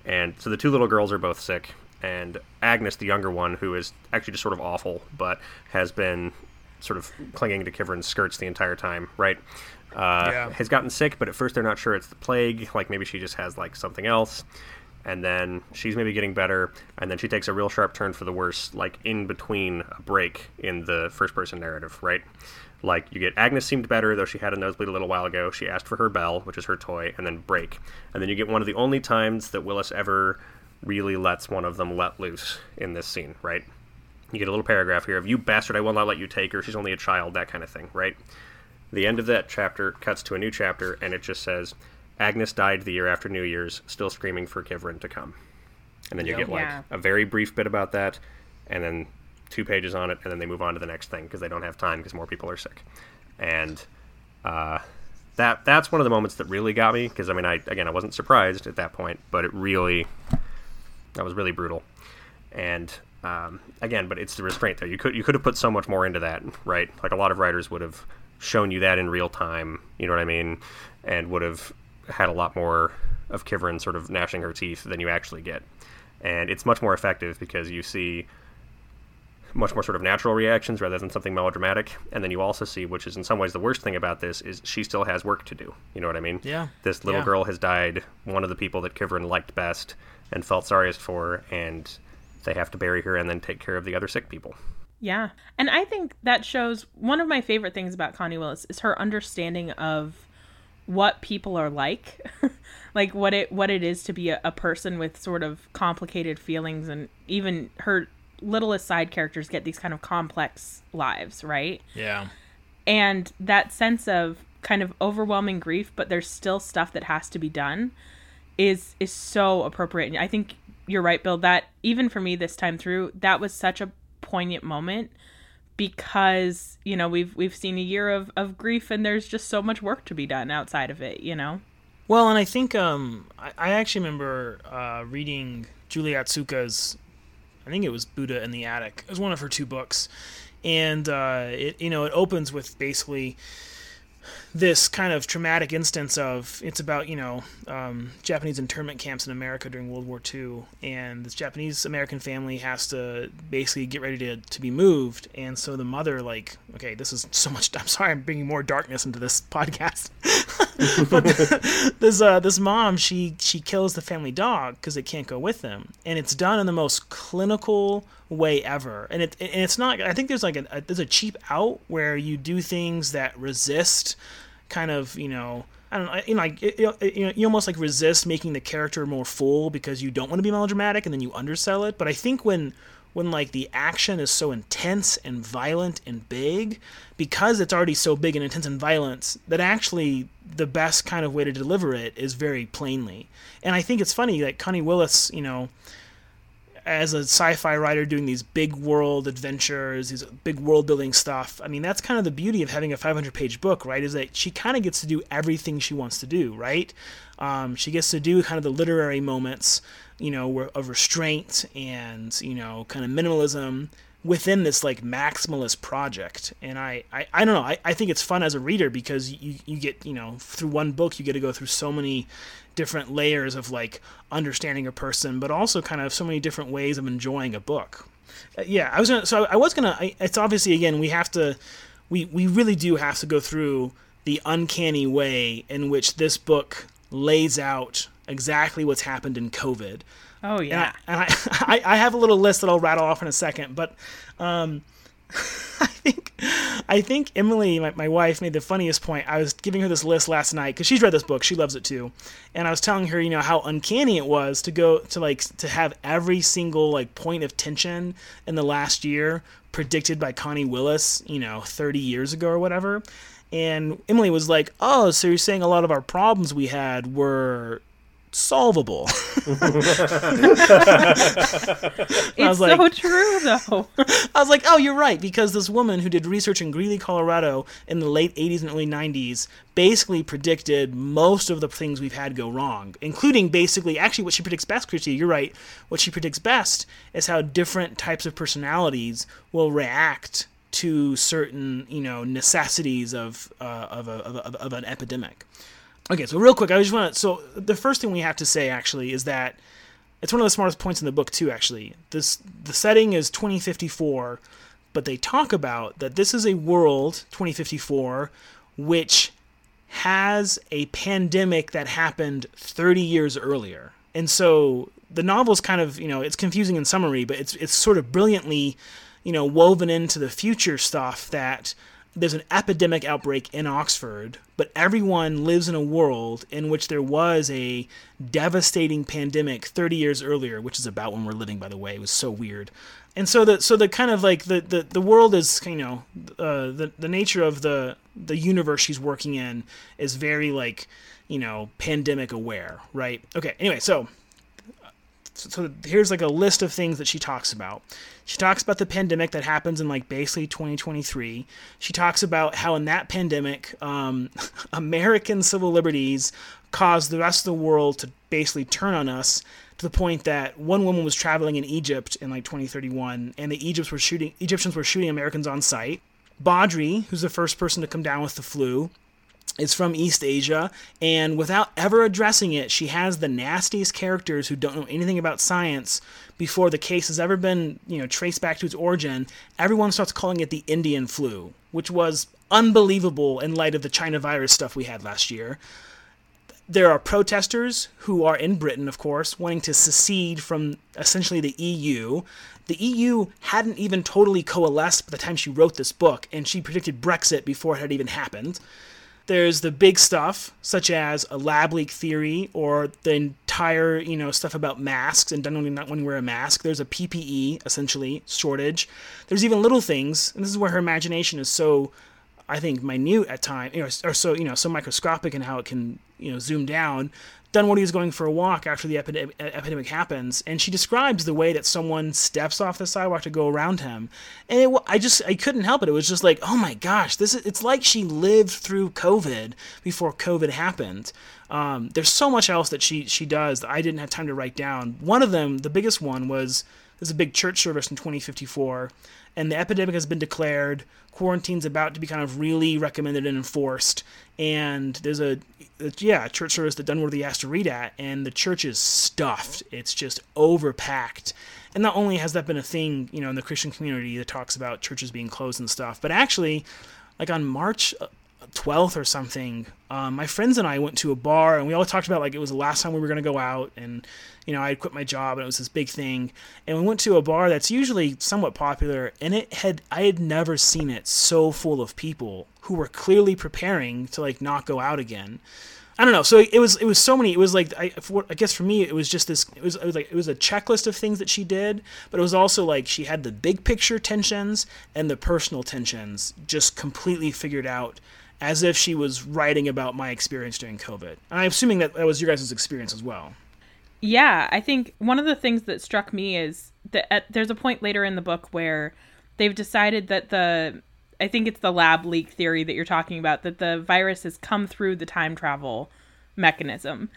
And so the two little girls are both sick, and Agnes, the younger one, who is actually just sort of awful, but has been sort of clinging to Kivrin's skirts the entire time, right? Uh, Yeah. Has gotten sick, but at first they're not sure it's the plague. Like maybe she just has like something else. And then she's maybe getting better, and then she takes a real sharp turn for the worse, like in between a break in the first person narrative, right? Like you get Agnes seemed better, though she had a nosebleed a little while ago. She asked for her bell, which is her toy, and then break. And then you get one of the only times that Willis ever really lets one of them let loose in this scene, right? You get a little paragraph here of "You bastard, I will not let you take her. She's only a child," that kind of thing, right? The end of that chapter cuts to a new chapter, and it just says, "Agnes died the year after New Year's, still screaming for Kivrin to come." And then you Yep. get like Yeah. a very brief bit about that, and then two pages on it, and then they move on to the next thing because they don't have time because more people are sick. And uh, that that's one of the moments that really got me because I mean, I again, I wasn't surprised at that point, but it really that was really brutal. And um, again, but it's the restraint though. You could you could have put so much more into that, right? Like a lot of writers would have shown you that in real time. You know what I mean? And would have had a lot more of Kivrin sort of gnashing her teeth than you actually get. And it's much more effective because you see much more sort of natural reactions rather than something melodramatic. And then you also see, which is in some ways the worst thing about this, is she still has work to do. You know what I mean? Yeah. This little Yeah. girl has died, one of the people that Kivrin liked best and felt sorriest for, and they have to bury her and then take care of the other sick people. Yeah. And I think that shows one of my favorite things about Connie Willis is her understanding of what people are like. like what it what it is to be a, a person with sort of complicated feelings and even her littlest side characters get these kind of complex lives, right? Yeah. and that sense of kind of overwhelming grief but there's still stuff that has to be done is is so appropriate and i think you're right bill that even for me this time through that was such a poignant moment because you know we've we've seen a year of of grief and there's just so much work to be done outside of it you know Well, and I think um, I, I actually remember uh, reading Julia Otsuka's, I think it was Buddha in the Attic. It was one of her two books, and uh, it you know it opens with basically this kind of traumatic instance of it's about you know um, Japanese internment camps in America during World War II, and this Japanese American family has to basically get ready to, to be moved, and so the mother like okay this is so much I'm sorry I'm bringing more darkness into this podcast, but this uh, this mom she she kills the family dog because it can't go with them, and it's done in the most clinical way ever. And it and it's not. I think there's like a, a there's a cheap out where you do things that resist, kind of you know. I don't know, you know, like it, you, know, you almost like resist making the character more full because you don't want to be melodramatic, and then you undersell it. But I think when when like the action is so intense and violent and big because it's already so big and intense and violent that actually the best kind of way to deliver it is very plainly and i think it's funny that connie willis you know as a sci-fi writer doing these big world adventures these big world building stuff i mean that's kind of the beauty of having a 500 page book right is that she kind of gets to do everything she wants to do right? Um, she gets to do kind of the literary moments you know of restraint and you know kind of minimalism within this like maximalist project. And i i, I don't know I, I think it's fun as a reader because you you get you know through one book you get to go through so many different layers of like understanding a person but also kind of so many different ways of enjoying a book. Uh, yeah i was gonna so i was gonna I, it's obviously again we have to we we really do have to go through the uncanny way in which this book lays out exactly what's happened in covid oh and, yeah I, and I, I, I have a little list that I'll rattle off in a second, but um, I think I think Emily, my, my wife, made the funniest point. I was giving her this list last night because she's read this book. She loves it too. And I was telling her, you know, how uncanny it was to go to like to have every single like point of tension in the last year predicted by Connie Willis, you know, 30 years ago or whatever. And Emily was like, "Oh, so you're saying a lot of our problems we had were solvable. It's like- so true, though. I was like, oh, you're right, because this woman who did research in Greeley, Colorado in the late 80s and early 90s basically predicted most of the things we've had go wrong, including basically, actually, what she predicts best, Christy, you're right. What she predicts best is how different types of personalities will react to certain, you know, necessities of, uh, of, a, of, a, of an epidemic. Okay, so real quick, I just want to. So the first thing we have to say actually is that it's one of the smartest points in the book too. Actually, this the setting is 2054, but they talk about that this is a world 2054 which has a pandemic that happened 30 years earlier, and so the novel's kind of you know it's confusing in summary, but it's it's sort of brilliantly you know woven into the future stuff that there's an epidemic outbreak in Oxford, but everyone lives in a world in which there was a devastating pandemic 30 years earlier, which is about when we're living, by the way. It was so weird. And so the so the kind of like the, the, the world is you know uh, the the nature of the the universe she's working in is very like you know pandemic aware, right? Okay. Anyway, so so here's like a list of things that she talks about. She talks about the pandemic that happens in like basically 2023. She talks about how in that pandemic, um, American civil liberties caused the rest of the world to basically turn on us to the point that one woman was traveling in Egypt in like 2031, and the Egypts were shooting Egyptians were shooting Americans on sight. Badri, who's the first person to come down with the flu, is from East Asia, and without ever addressing it, she has the nastiest characters who don't know anything about science before the case has ever been, you know, traced back to its origin. Everyone starts calling it the Indian flu, which was unbelievable in light of the China virus stuff we had last year. There are protesters who are in Britain, of course, wanting to secede from essentially the EU. The EU hadn't even totally coalesced by the time she wrote this book, and she predicted Brexit before it had even happened. There's the big stuff, such as a lab leak theory or the entire, you know, stuff about masks and not wanting to wear a mask. There's a PPE, essentially, shortage. There's even little things, and this is where her imagination is so, I think, minute at times, or so, you know, so microscopic in how it can, you know, zoom down. Dunworthy is going for a walk after the epidemic, happens, and she describes the way that someone steps off the sidewalk to go around him, and it, I just I couldn't help it. It was just like, oh my gosh, this is it's like she lived through COVID before COVID happened. Um, there's so much else that she she does that I didn't have time to write down. One of them, the biggest one, was there's a big church service in 2054, and the epidemic has been declared. Quarantine's about to be kind of really recommended and enforced, and there's a yeah, a church service that Dunworthy has to read at, and the church is stuffed. It's just overpacked. And not only has that been a thing, you know, in the Christian community that talks about churches being closed and stuff, but actually, like on March 12th or something, um, my friends and I went to a bar, and we all talked about like it was the last time we were going to go out, and you know, I had quit my job, and it was this big thing, and we went to a bar that's usually somewhat popular, and it had I had never seen it so full of people who were clearly preparing to like not go out again. I don't know. So it was it was so many. It was like I, for, I guess for me it was just this. It was, it was like it was a checklist of things that she did, but it was also like she had the big picture tensions and the personal tensions just completely figured out, as if she was writing about my experience during COVID. And I'm assuming that that was your guys' experience as well. Yeah, I think one of the things that struck me is that at, there's a point later in the book where they've decided that the I think it's the lab leak theory that you're talking about that the virus has come through the time travel mechanism.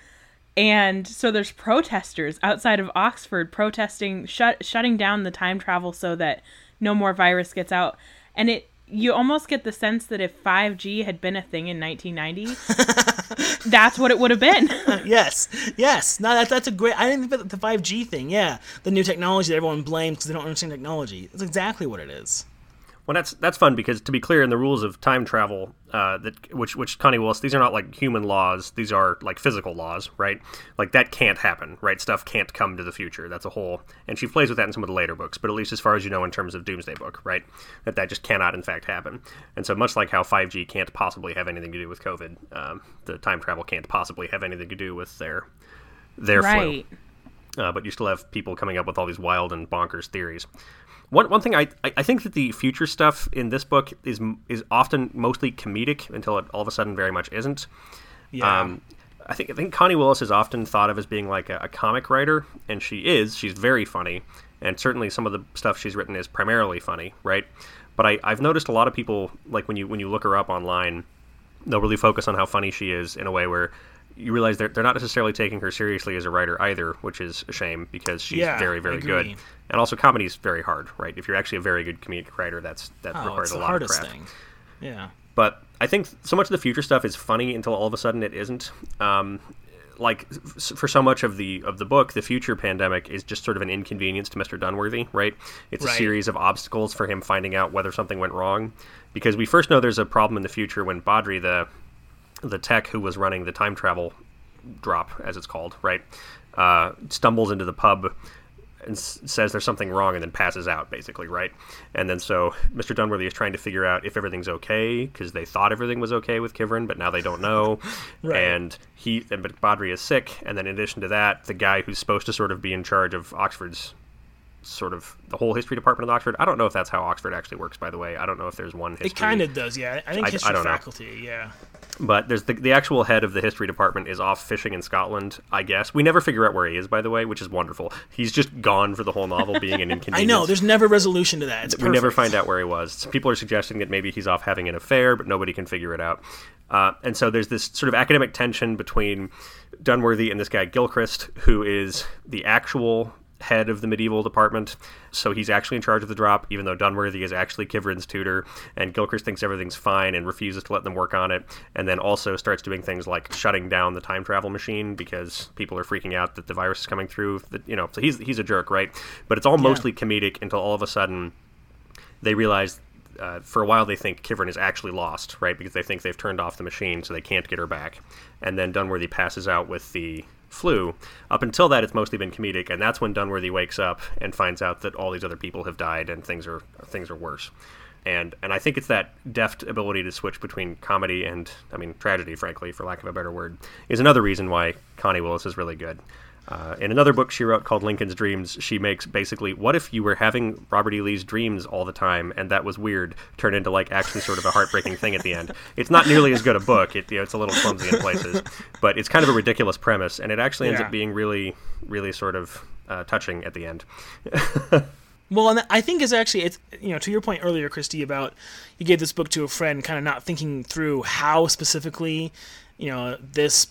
And so there's protesters outside of Oxford protesting shut, shutting down the time travel so that no more virus gets out. And it you almost get the sense that if 5G had been a thing in 1990, that's what it would have been. yes, yes. No, that, that's a great. I didn't think about the 5G thing. Yeah, the new technology that everyone blames because they don't understand technology. That's exactly what it is. Well, that's that's fun because to be clear, in the rules of time travel, uh, that which which Connie Willis, these are not like human laws; these are like physical laws, right? Like that can't happen, right? Stuff can't come to the future. That's a whole, and she plays with that in some of the later books, but at least as far as you know, in terms of Doomsday Book, right? That that just cannot, in fact, happen. And so, much like how 5G can't possibly have anything to do with COVID, um, the time travel can't possibly have anything to do with their their right. flu. Uh, but you still have people coming up with all these wild and bonkers theories. One, one thing I, I think that the future stuff in this book is is often mostly comedic until it all of a sudden very much isn't. Yeah. Um, I think I think Connie Willis is often thought of as being like a, a, comic writer, and she is. She's very funny, and certainly some of the stuff she's written is primarily funny, right? But I, I've noticed a lot of people like when you when you look her up online, they'll really focus on how funny she is in a way where you realize they're, they're not necessarily taking her seriously as a writer either, which is a shame because she's Yeah, very, very good. And also, comedy is very hard, right? If you're actually a very good comedic writer, that's that oh, requires a lot hardest of craft. thing. Yeah. But I think so much of the future stuff is funny until all of a sudden it isn't. Um, like for so much of the of the book, the future pandemic is just sort of an inconvenience to Mr. Dunworthy, right? It's a series of obstacles for him finding out whether something went wrong, because we first know there's a problem in the future when Badri, the the tech who was running the time travel drop, as it's called, right, uh, stumbles into the pub and s- says there's something wrong and then passes out, basically, right? And then so Mr. Dunworthy is trying to figure out if everything's okay because they thought everything was okay with Kivrin, but now they don't know. Right. And he, and, but Badri is sick, and then in addition to that, the guy who's supposed to sort of be in charge of Oxford's sort of the whole history department of Oxford. I don't know if that's how Oxford actually works, by the way. I don't know if there's one history. It kind of does, yeah. I think I- I history don't know. faculty, yeah. But there's the, the actual head of the history department is off fishing in Scotland, I guess. We never figure out where he is, by the way, which is wonderful. He's just gone for the whole novel, being an inconvenience. I know. There's never resolution to that. It's we never find out where he was. Some people are suggesting that maybe he's off having an affair, but nobody can figure it out. Uh, and so there's this sort of academic tension between Dunworthy and this guy Gilchrist, who is the actual head of the medieval department. So he's actually in charge of the drop, even though Dunworthy is actually Kivrin's tutor. And Gilchrist thinks everything's fine and refuses to let them work on it. And then also starts doing things like shutting down the time travel machine because people are freaking out that the virus is coming through. That you know, so he's he's a jerk, right? But it's all mostly comedic until all of a sudden they realize uh, for a while they think Kivrin is actually lost, right? Because they think they've turned off the machine, so they can't get her back. And then Dunworthy passes out with the flu. Up until that, it's mostly been comedic, and that's when Dunworthy wakes up and finds out that all these other people have died and things are things are worse. And and I think it's that deft ability to switch between comedy and I mean tragedy, frankly, for lack of a better word, is another reason why Connie Willis is really good. Uh, in another book she wrote called Lincoln's Dreams, she makes basically what if you were having Robert E. Lee's dreams all the time and that was weird turn into like actually sort of a heartbreaking thing at the end. It's not nearly as good a book. It, you know, it's a little clumsy in places, but it's kind of a ridiculous premise, and it actually ends Yeah. up being really, really sort of uh, touching at the end. Well, and I think it's actually it's you know to your point earlier, Christy, about you gave this book to a friend, kind of not thinking through how specifically, you know, this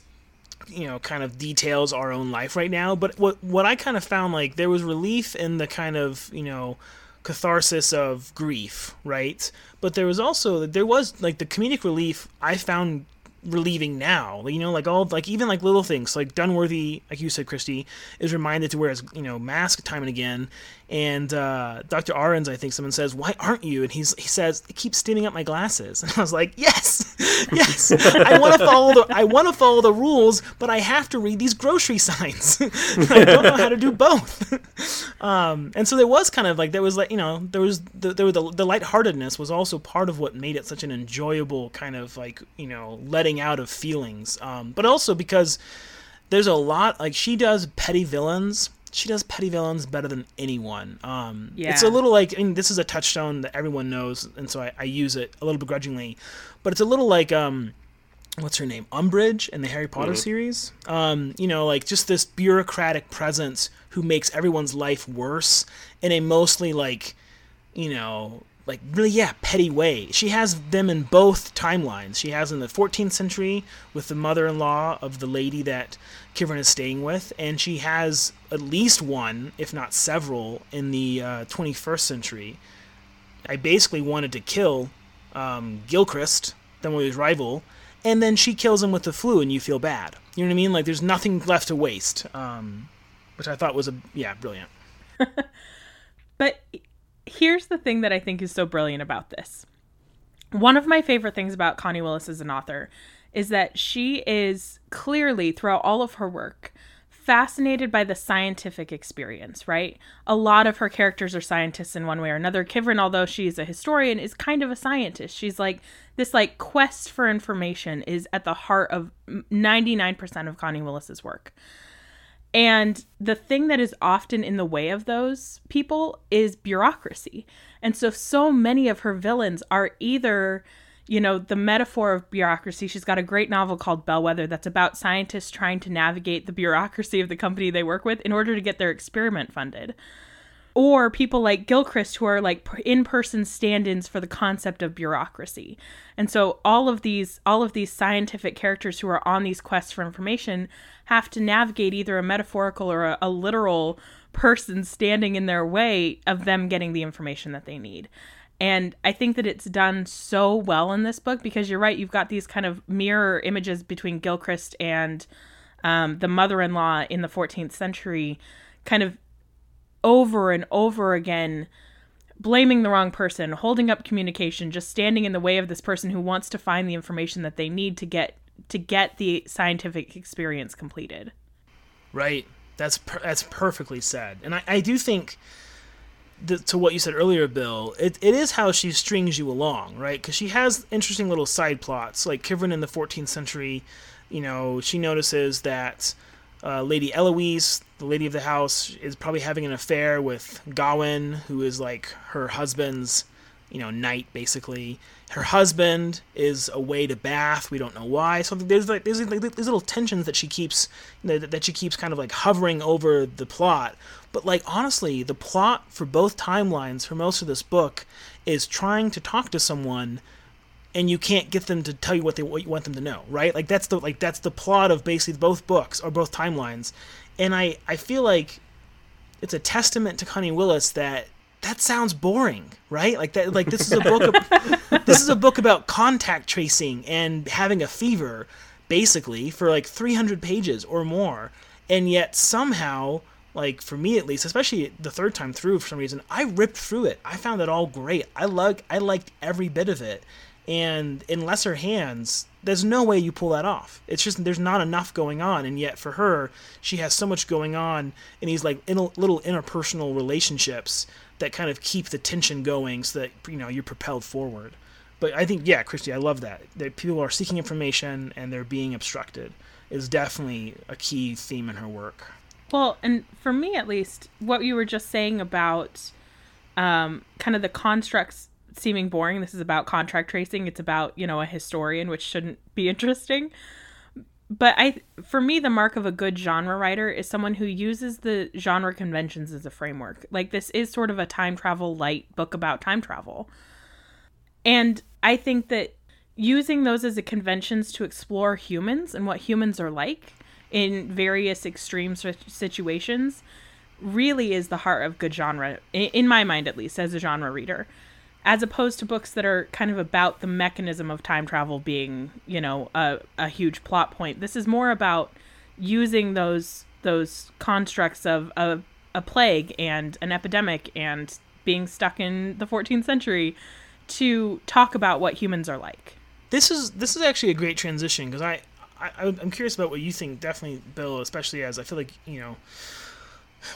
you know kind of details our own life right now. But what what I kind of found like there was relief in the kind of you know catharsis of grief, right? But there was also there was like the comedic relief I found relieving now. You know, like all like even like little things like Dunworthy, like you said, Christy, is reminded to wear his you know mask time and again. And uh, Dr. Ahrens, I think someone says, "Why aren't you?" And he's he says, "It keeps steaming up my glasses." And I was like, "Yes, yes, I want to follow the I want to follow the rules, but I have to read these grocery signs. I don't know how to do both." um, and so there was kind of like there was like you know there was the, there was the, the lightheartedness was also part of what made it such an enjoyable kind of like you know letting out of feelings. Um, but also because there's a lot like she does petty villains. She does petty villains better than anyone. Um it's a little like I mean, this is a touchstone that everyone knows and so I, I use it a little begrudgingly. But it's a little like um what's her name? Umbridge in the harry potter series? Um you know like just this bureaucratic presence who makes everyone's life worse in a mostly like you know, like really, yeah, petty way. She has them in both timelines. She has in the 14th century with the mother-in-law of the lady that Kivrin is staying with, and she has at least one, if not several, in the uh, 21st century. I basically wanted to kill um, Gilchrist, Dunworthy's rival, and then she kills him with the flu, and you feel bad. You know what I mean? Like there's nothing left to waste, um, which I thought was a yeah, brilliant. But here's the thing that I think is so brilliant about this. One of my favorite things about Connie Willis as an author is that she is clearly, throughout all of her work, fascinated by the scientific experience, right? A lot of her characters are scientists in one way or another. Kivrin, although she's a historian, is kind of a scientist. She's like this like quest for information is at the heart of 99% of Connie Willis's work. And the thing that is often in the way of those people is bureaucracy. And so so many of her villains are either you know, the metaphor of bureaucracy. She's got a great novel called Bellwether that's about scientists trying to navigate the bureaucracy of the company they work with in order to get their experiment funded. Or people like Gilchrist who are like in-person stand-ins for the concept of bureaucracy. And so all of these all of these scientific characters who are on these quests for information have to navigate either a metaphorical or a, a literal person standing in their way of them getting the information that they need. And I think that it's done so well in this book because you're right, you've got these kind of mirror images between Gilchrist and um, the mother in law in the 14th century, kind of over and over again blaming the wrong person, holding up communication, just standing in the way of this person who wants to find the information that they need to get to get the scientific experience completed. Right. That's per- that's perfectly said. And I, I do think to what you said earlier, Bill, it, it is how she strings you along, right? Because she has interesting little side plots. Like Kivrin in the 14th century, you know, she notices that uh, Lady Eliwys, the lady of the house, is probably having an affair with Gawyn, who is like her husband's, you know, knight, basically. Her husband is away to Bath. We don't know why. So there's like there's like these little tensions that she keeps that, she keeps kind of like hovering over the plot but like honestly, the plot for both timelines for most of this book is trying to talk to someone and you can't get them to tell you what they what you want them to know, right? Like that's the like that's the plot of basically both books or both timelines. And I I feel like it's a testament to Connie Willis that that sounds boring, right? Like that like this is a book of, this is a book about contact tracing and having a fever basically for like 300 pages or more. And yet somehow like for me at least, especially the third time through for some reason, I ripped through it. I found it all great. I like I liked every bit of it. And in lesser hands, there's no way you pull that off. It's just there's not enough going on, and yet for her, she has so much going on in these like in little interpersonal relationships that kind of keep the tension going, so that you know you're propelled forward. But I think yeah, Christy, I love that that people are seeking information and they're being obstructed is definitely a key theme in her work. Well, and for me at least, what you were just saying about um, kind of the constructs seeming boring. This is about contract tracing. It's about you know a historian, which shouldn't be interesting. But I, for me, the mark of a good genre writer is someone who uses the genre conventions as a framework. Like this is sort of a time travel light book about time travel, and I think that using those as a conventions to explore humans and what humans are like in various extreme situations really is the heart of good genre in my mind at least as a genre reader as opposed to books that are kind of about the mechanism of time travel being you know a, a huge plot point this is more about using those those constructs of, of a plague and an epidemic and being stuck in the 14th century to talk about what humans are like this is this is actually a great transition because I I, am curious about what you think. Definitely, Bill, especially as I feel like you know.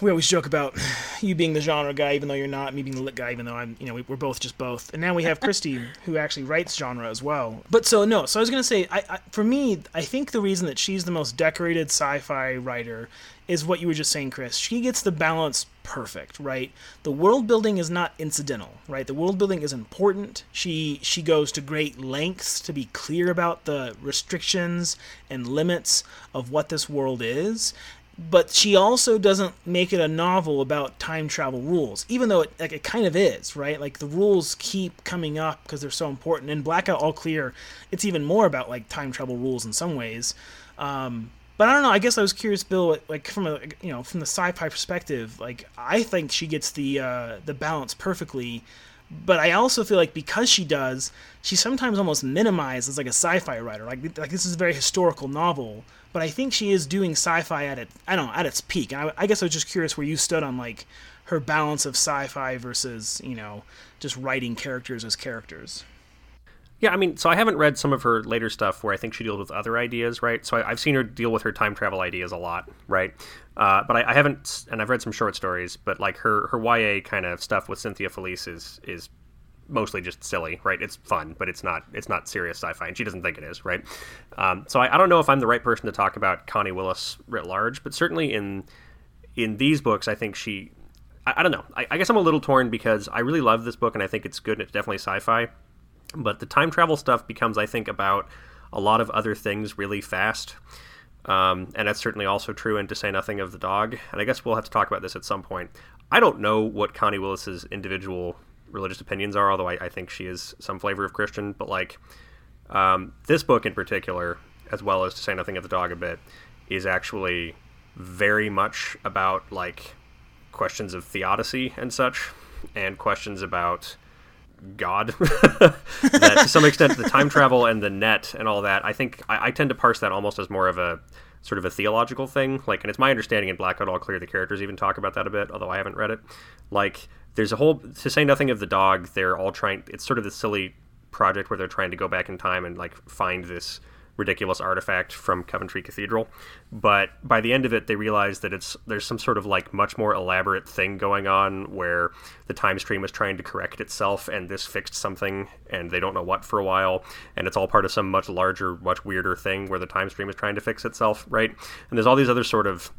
We always joke about you being the genre guy, even though you're not. Me being the lit guy, even though I'm. You know, we're both just both. And now we have Christy, who actually writes genre as well. But so no. So I was gonna say, I, I for me, I think the reason that she's the most decorated sci-fi writer is what you were just saying, Chris. She gets the balance perfect, right? The world building is not incidental, right? The world building is important. She she goes to great lengths to be clear about the restrictions and limits of what this world is. But she also doesn't make it a novel about time travel rules, even though it like it kind of is, right? Like the rules keep coming up because they're so important. In Blackout All Clear, it's even more about like time travel rules in some ways. Um, but I don't know. I guess I was curious, Bill. Like from a you know from the sci-fi perspective, like I think she gets the uh, the balance perfectly. But I also feel like because she does, she sometimes almost minimizes like a sci-fi writer. Like like this is a very historical novel, but I think she is doing sci-fi at it. I don't know at its peak. I, I guess I was just curious where you stood on like her balance of sci-fi versus you know just writing characters as characters. Yeah, I mean, so I haven't read some of her later stuff where I think she deals with other ideas, right? So I, have seen her deal with her time travel ideas a lot, right? Uh, but I, I, haven't, and I've read some short stories, but like her her YA kind of stuff with Cynthia Felice is is mostly just silly, right? It's fun, but it's not it's not serious sci-fi, and she doesn't think it is, right? Um, so I, I don't know if I'm the right person to talk about Connie Willis writ large, but certainly in in these books, I think she. I, don't know. I, I guess I'm a little torn because I really love this book, and I think it's good. and It's definitely sci-fi but the time travel stuff becomes, I think, about a lot of other things really fast. Um, and that's certainly also true, and to say nothing of the dog. And I guess we'll have to talk about this at some point. I don't know what Connie Willis's individual religious opinions are, although I, I think she is some flavor of Christian. But like um, this book in particular, as well as to say nothing of the dog a bit, is actually very much about like questions of theodicy and such, and questions about God. that to some extent, the time travel and the net and all that, I think I, I, tend to parse that almost as more of a sort of a theological thing. Like, and it's my understanding in Blackout All Clear, the characters even talk about that a bit, although I haven't read it. Like, there's a whole, to say nothing of the dog, they're all trying, it's sort of the silly project where they're trying to go back in time and like find this ridiculous artifact from Coventry Cathedral. But by the end of it, they realize that it's there's some sort of like much more elaborate thing going on where the time stream is trying to correct itself, and this fixed something, and they don't know what for a while, and it's all part of some much larger, much weirder thing where the time stream is trying to fix itself, right? And there's all these other sort of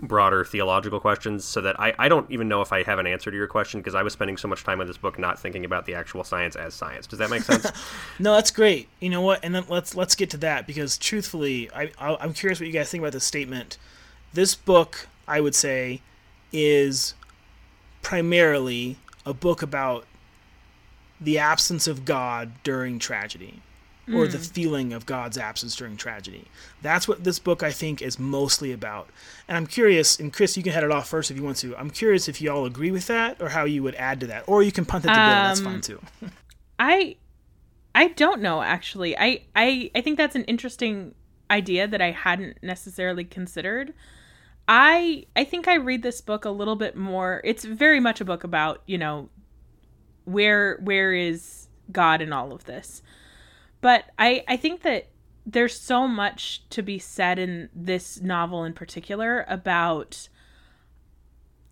broader theological questions so that I, I don't even know if I have an answer to your question because I was spending so much time on this book not thinking about the actual science as science. Does that make sense? no, that's great. You know what? And then let's let's get to that because truthfully, I I'm curious what you guys think about this statement. This book, I would say, is primarily a book about the absence of God during tragedy or the hmm. feeling of God's absence during tragedy. That's what this book I think is mostly about. And I'm curious, and Chris, you can head it off first if you want to. I'm curious if you all agree with that or how you would add to that. Or you can punt it to um, Bill, that's fine um, too. I I don't know actually. I, I I think that's an interesting idea that I hadn't necessarily considered. I I think I read this book a little bit more. It's very much a book about, you know, where where is God in all of this but I, I think that there's so much to be said in this novel in particular about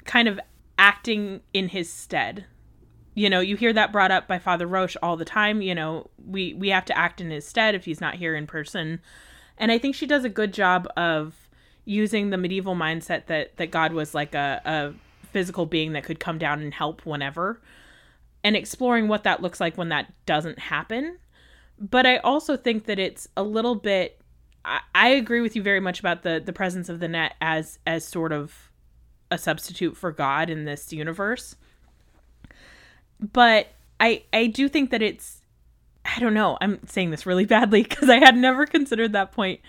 kind of acting in his stead. You know, you hear that brought up by Father Roche all the time. You know, we we have to act in his stead if he's not here in person. And I think she does a good job of using the medieval mindset that that God was like a, a physical being that could come down and help whenever and exploring what that looks like when that doesn't happen but I also think that it's a little bit. I, I agree with you very much about the the presence of the net as as sort of a substitute for God in this universe. But I I do think that it's I don't know. I'm saying this really badly because I had never considered that point.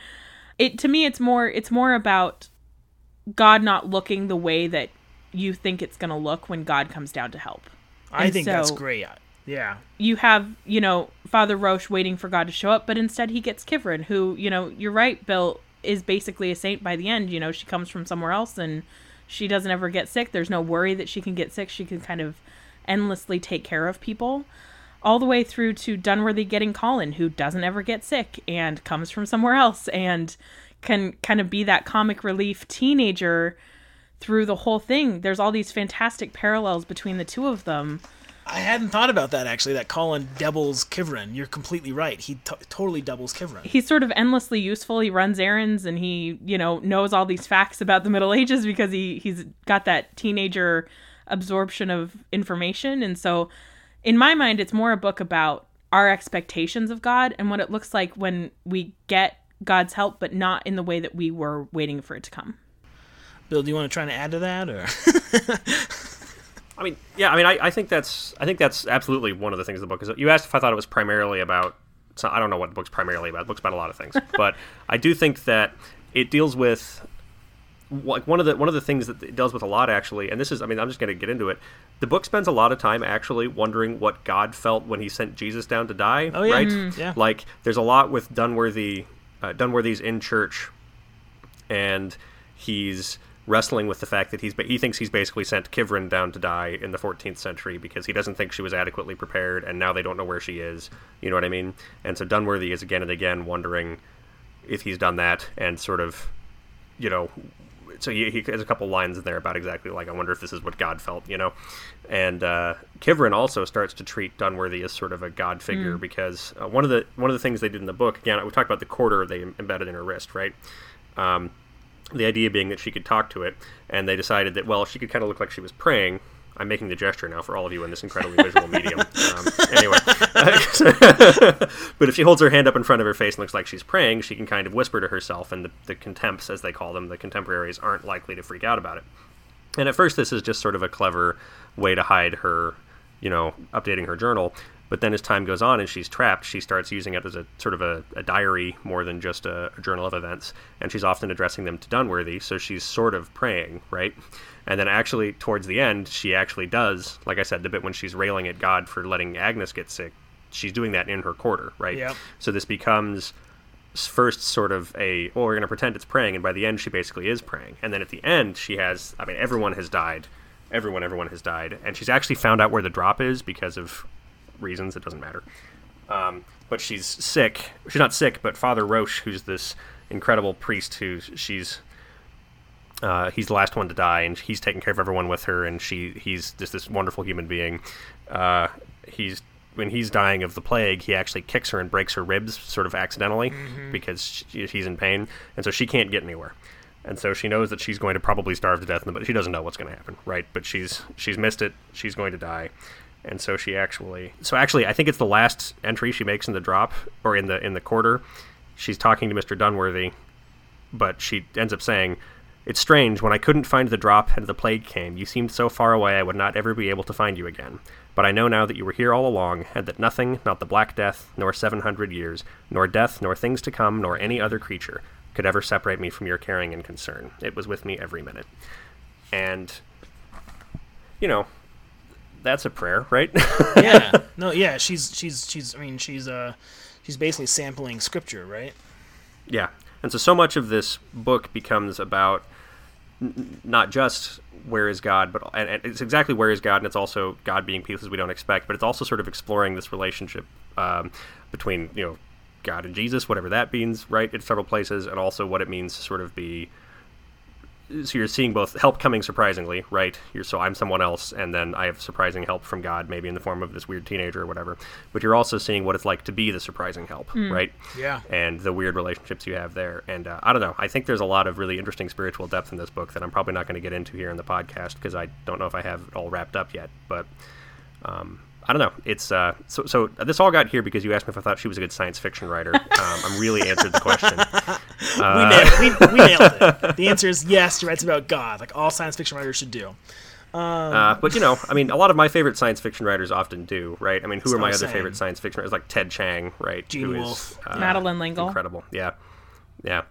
It to me it's more it's more about God not looking the way that you think it's going to look when God comes down to help. I think so, that's great. Yeah. You have, you know, Father Roche waiting for God to show up, but instead he gets Kivrin, who, you know, you're right, Bill, is basically a saint by the end. You know, she comes from somewhere else and she doesn't ever get sick. There's no worry that she can get sick. She can kind of endlessly take care of people. All the way through to Dunworthy getting Colin, who doesn't ever get sick and comes from somewhere else and can kind of be that comic relief teenager through the whole thing. There's all these fantastic parallels between the two of them I hadn't thought about that actually. That Colin doubles Kivrin. You're completely right. He t- totally doubles Kivrin. He's sort of endlessly useful. He runs errands and he, you know, knows all these facts about the Middle Ages because he he's got that teenager absorption of information. And so, in my mind, it's more a book about our expectations of God and what it looks like when we get God's help, but not in the way that we were waiting for it to come. Bill, do you want to try to add to that, or? I mean, yeah, I mean, I, I think that's I think that's absolutely one of the things the book is. You asked if I thought it was primarily about. So I don't know what the book's primarily about. The book's about a lot of things, but I do think that it deals with like one of the one of the things that it deals with a lot actually. And this is, I mean, I'm just going to get into it. The book spends a lot of time actually wondering what God felt when He sent Jesus down to die. Oh yeah, right? Mm, yeah. Like there's a lot with Dunworthy. Uh, Dunworthy's in church, and he's wrestling with the fact that he's he thinks he's basically sent Kivrin down to die in the 14th century because he doesn't think she was adequately prepared, and now they don't know where she is. You know what I mean? And so Dunworthy is again and again wondering if he's done that, and sort of, you know, so he, he has a couple lines in there about exactly like I wonder if this is what God felt, you know. And uh, Kivrin also starts to treat Dunworthy as sort of a God figure because uh, one of the one of the things they did in the book again we talked about the quarter they embedded in her wrist, right? Um, the idea being that she could talk to it, and they decided that well she could kind of look like she was praying. I'm making the gesture now for all of you in this incredibly visual medium. Um, anyway, but if she holds her hand up in front of her face and looks like she's praying, she can kind of whisper to herself, and the, the contempts, as they call them, the contemporaries, aren't likely to freak out about it. And at first, this is just sort of a clever way to hide her, you know, updating her journal. But then as time goes on and she's trapped, she starts using it as a sort of a, a diary more than just a, a, journal of events. And she's often addressing them to Dunworthy, so she's sort of praying, right? And then actually, towards the end, she actually does, like I said, the bit when she's railing at God for letting Agnes get sick, she's doing that in her quarter, right? Yep. So this becomes first sort of a, well, we're going to pretend it's praying, and by the end, she basically is praying. And then at the end, she has, I mean, everyone has died. Everyone, everyone has died. And she's actually found out where the drop is because of reasons. It doesn't matter. Um, but she's sick. She's not sick, but Father Roche, who's this incredible priest who she's uh, he's the last one to die, and he's taking care of everyone with her, and she he's just this wonderful human being. Uh, he's when he's dying of the plague, he actually kicks her and breaks her ribs, sort of accidentally, mm-hmm. because she, he's in pain, and so she can't get anywhere. And so she knows that she's going to probably starve to death, but she doesn't know what's going to happen, right? But she's she's missed it. She's going to die, and so she actually so actually I think it's the last entry she makes in the drop or in the in the quarter. She's talking to Mr. Dunworthy, but she ends up saying, "It's strange when I couldn't find the drop and the plague came. You seemed so far away I would not ever be able to find you again. But I know now that you were here all along, and that nothing, not the Black Death, nor seven hundred years, nor death, nor things to come, nor any other creature." Could ever separate me from your caring and concern. It was with me every minute. And, you know, that's a prayer, right? yeah. No, yeah, she's she's she's I mean, she's uh she's basically sampling scripture, right? Yeah. And so so much of this book becomes about n- not just where is God, but and, and, it's exactly where is God, and it's also God being pieces we don't expect, but it's also sort of exploring this relationship um, between you know God and Jesus, whatever that means, right? In several places, and also what it means to sort of be so you're seeing both help coming surprisingly, right? You're so I'm someone else, and then I have surprising help from God, maybe in the form of this weird teenager or whatever. But you're also seeing what it's like to be the surprising help, mm. right? Yeah. And the weird relationships you have there, and uh, I don't know. I think there's a lot of really interesting spiritual depth in this book that I'm probably not going to get into here in the podcast because I don't know if I have it all wrapped up yet. But um, I don't know. It's uh, so so. This all got here because you asked me if I thought she was a good science fiction writer. Um, I'm really answered the question. Uh, we, nailed, we, we, nailed it. The answer is yes. She writes about God, like all science fiction writers should do. Um, uh, but you know, I mean, a lot of my favorite science fiction writers often do, right? I mean, who are my other saying. favorite science fiction writers? Like Ted Chiang, right? Gene who Wolfe, is, uh, Madeleine L'Engle, incredible. Yeah, yeah.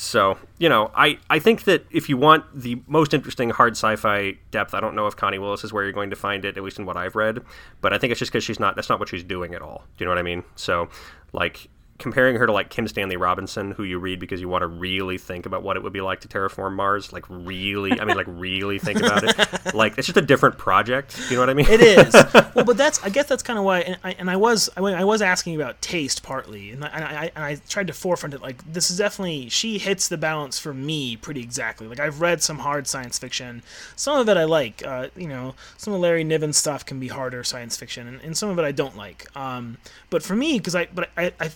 So, you know, I, I think that if you want the most interesting hard sci-fi depth, I don't know if Connie Willis is where you're going to find it, at least in what I've read. But I think it's just because she's not. That's not what she's doing at all. Do you know what I mean? So, like, comparing her to like Kim Stanley Robinson, who you read because you want to really think about what it would be like to terraform Mars, like really, I mean, like really think about it. Like it's just a different project. You know what I mean? It is. well, but that's I guess that's kind of why. And I, and I was I, I, was asking about taste partly, and I, and I, and I tried to forefront it. Like this is definitely she hits the balance for me pretty exactly. Like I've read some hard science fiction, some of it I like. Uh, you know, some of Larry Niven stuff can be harder science fiction, and, and some of it I don't like. Um, but for me, because I but I, I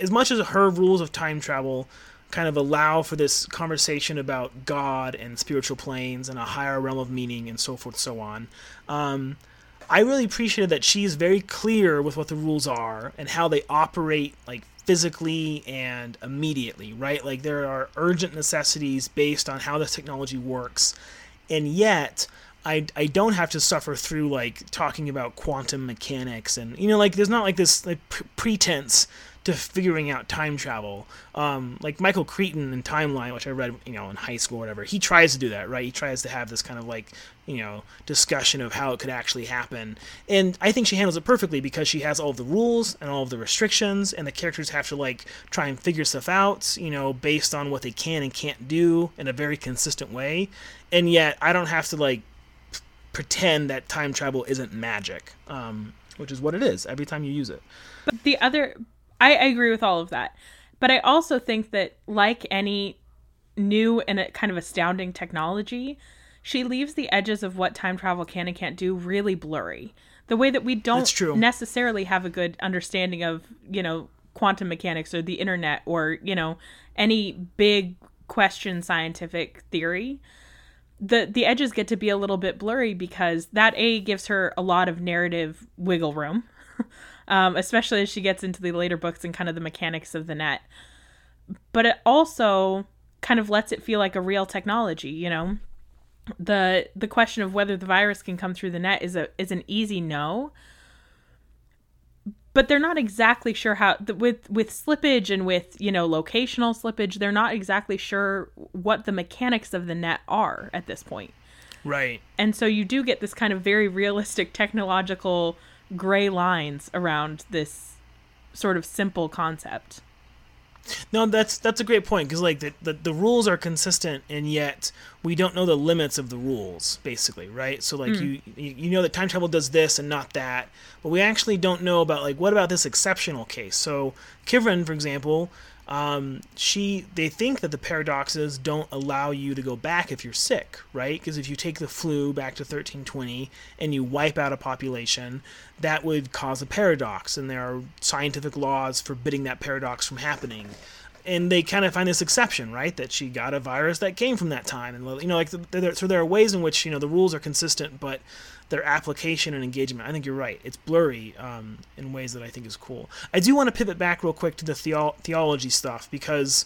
as much as her rules of time travel kind of allow for this conversation about God and spiritual planes and a higher realm of meaning and so forth, and so on. Um, I really appreciated that she's very clear with what the rules are and how they operate, like physically and immediately, right? Like there are urgent necessities based on how this technology works, and yet I, I don't have to suffer through like talking about quantum mechanics and you know like there's not like this like pretense to figuring out time travel. Um, like Michael Crichton in Timeline, which I read, you know, in high school or whatever, he tries to do that, right? He tries to have this kind of like, you know, discussion of how it could actually happen. And I think she handles it perfectly because she has all the rules and all the restrictions, and the characters have to like try and figure stuff out, you know, based on what they can and can't do in a very consistent way. And yet, I don't have to like pretend that time travel isn't magic, um, which is what it is every time you use it. But the other, I, I agree with all of that. But I also think that, like any new and a kind of astounding technology, she leaves the edges of what time travel can and can't do really blurry. The way that we don't necessarily have a good understanding of, you know, quantum mechanics or the internet or, you know, any big question scientific theory the the edges get to be a little bit blurry because that a gives her a lot of narrative wiggle room um, especially as she gets into the later books and kind of the mechanics of the net. But it also kind of lets it feel like a real technology you know? The the question of whether the virus can come through the net is a is an easy no. But they're not exactly sure how with with slippage and with you know locational slippage they're not exactly sure what the mechanics of the net are at this point. Right. And so you do get this kind of very realistic technological gray lines around this sort of simple concept no, that's that's a great point because like the, the the rules are consistent and yet we don't know the limits of the rules basically, right? So like mm. you you know that time travel does this and not that, but we actually don't know about like what about this exceptional case. So Kivrin, for example, um, she they think that the paradoxes don't allow you to go back if you're sick, right? Because if you take the flu back to 1320 and you wipe out a population, that would cause a paradox, and there are scientific laws forbidding that paradox from happening. And they kind of find this exception, right? That she got a virus that came from that time, and you know, like so there are ways in which you know the rules are consistent, but their application and engagement. I think you're right. It's blurry um, in ways that I think is cool. I do want to pivot back real quick to the theo- theology stuff because,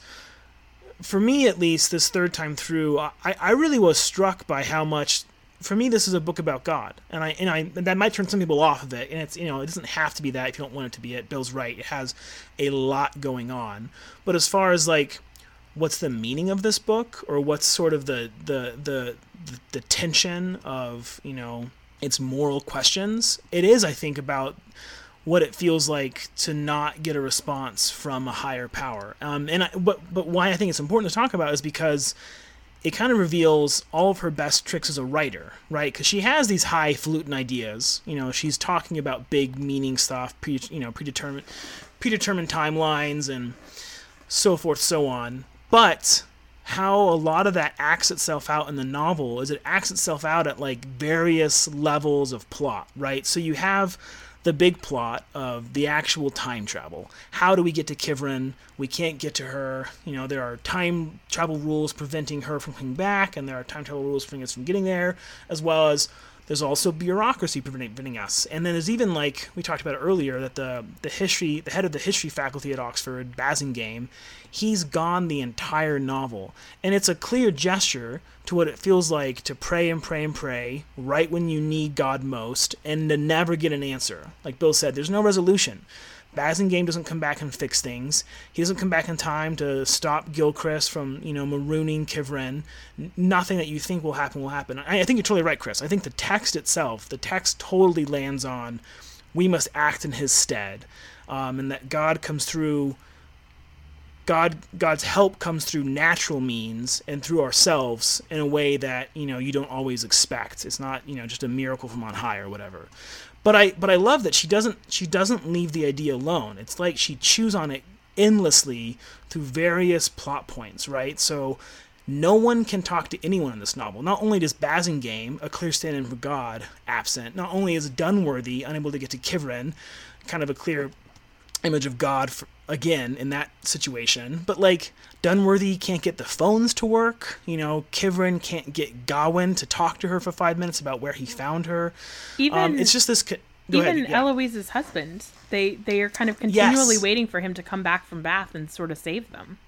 for me at least, this third time through, I, I really was struck by how much. For me, this is a book about God, and I and I and that might turn some people off of it. And it's you know it doesn't have to be that if you don't want it to be it. Bill's right; it has a lot going on. But as far as like what's the meaning of this book or what's sort of the the the the, the tension of you know its moral questions. It is, I think, about what it feels like to not get a response from a higher power. Um, and I, but but why I think it's important to talk about is because it kind of reveals all of her best tricks as a writer, right? Because she has these highfalutin ideas. You know, she's talking about big meaning stuff, pre, you know, predetermined predetermined timelines and so forth, so on. But how a lot of that acts itself out in the novel is it acts itself out at like various levels of plot, right? So you have the big plot of the actual time travel. How do we get to Kivrin? We can't get to her. You know, there are time travel rules preventing her from coming back, and there are time travel rules preventing us from getting there, as well as there's also bureaucracy preventing us. And then there's even like we talked about earlier that the the history the head of the history faculty at Oxford, Basingame, he's gone the entire novel. And it's a clear gesture to what it feels like to pray and pray and pray right when you need God most and to never get an answer. Like Bill said, there's no resolution. Basingame doesn't come back and fix things. He doesn't come back in time to stop Gilchrist from, you know, marooning Kivrin. nothing that you think will happen will happen. I, I think you're totally right, Chris. I think the text itself, the text totally lands on we must act in his stead. Um, and that God comes through God God's help comes through natural means and through ourselves in a way that you know you don't always expect. It's not you know just a miracle from on high or whatever. But I but I love that she doesn't she doesn't leave the idea alone. It's like she chews on it endlessly through various plot points, right? So no one can talk to anyone in this novel. Not only does Basingame, a clear stand-in for God, absent. Not only is Dunworthy unable to get to Kivrin, kind of a clear image of God for, again in that situation. But like Dunworthy can't get the phones to work. You know, Kivrin can't get Gawyn to talk to her for five minutes about where he found her. Even um, it's just this. Co- even yeah. Eliwys's husband, they they are kind of continually yes. waiting for him to come back from Bath and sort of save them.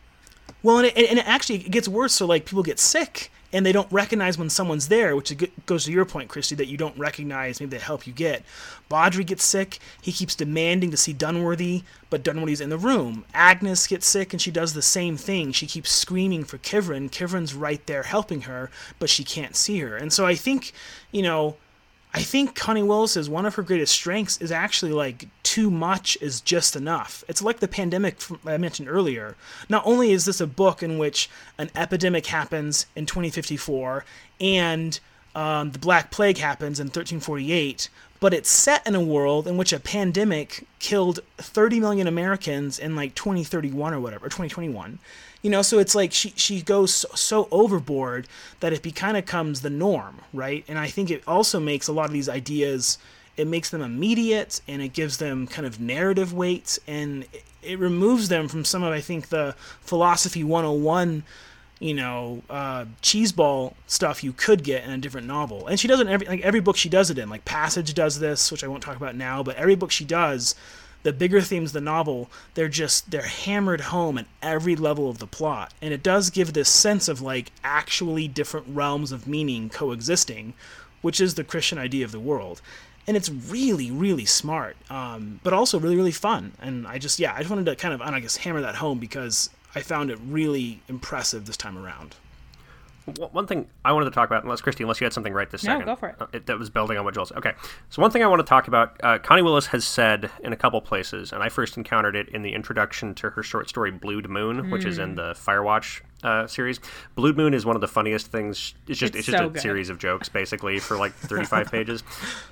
Well, and it, and it actually it gets worse. So like people get sick, and they don't recognize when someone's there, which goes to your point, Christy, that you don't recognize maybe the help you get. Badri gets sick. He keeps demanding to see Dunworthy, but Dunworthy's in the room. Agnes gets sick, and she does the same thing. She keeps screaming for Kivrin. Kivrin's right there helping her, but she can't see her. And so I think, you know, I think Connie Willis is one of her greatest strengths is actually like too much is just enough. It's like the pandemic I mentioned earlier. Not only is this a book in which an epidemic happens in 2054 and um, the Black Plague happens in 1348, but it's set in a world in which a pandemic killed 30 million Americans in like 2031 or whatever, or 2021. You know, so it's like she she goes so, so overboard that it be, kind of becomes the norm, right? And I think it also makes a lot of these ideas it makes them immediate and it gives them kind of narrative weight and it, it removes them from some of I think the philosophy 101 you know, uh, cheeseball stuff you could get in a different novel. And she does it in every like every book she does it in. Like Passage does this, which I won't talk about now, but every book she does, the bigger themes of the novel, they're just they're hammered home at every level of the plot. And it does give this sense of like actually different realms of meaning coexisting, which is the Christian idea of the world. And it's really, really smart, um, but also really, really fun. And I just, yeah, I just wanted to kind of, I guess, hammer that home because I found it really impressive this time around. One thing I wanted to talk about, unless Christy, unless you had something right this no, second. go for it. Uh, it. That was building on what Joel said. Okay, so one thing I want to talk about, uh, Connie Willis has said in a couple places, and I first encountered it in the introduction to her short story "Blued Moon," mm. which is in hmm. the Firewatch uh, series. "Blued Moon is one of the funniest things. It's just it's, it's just so a good. series of jokes, basically, for like 35 pages.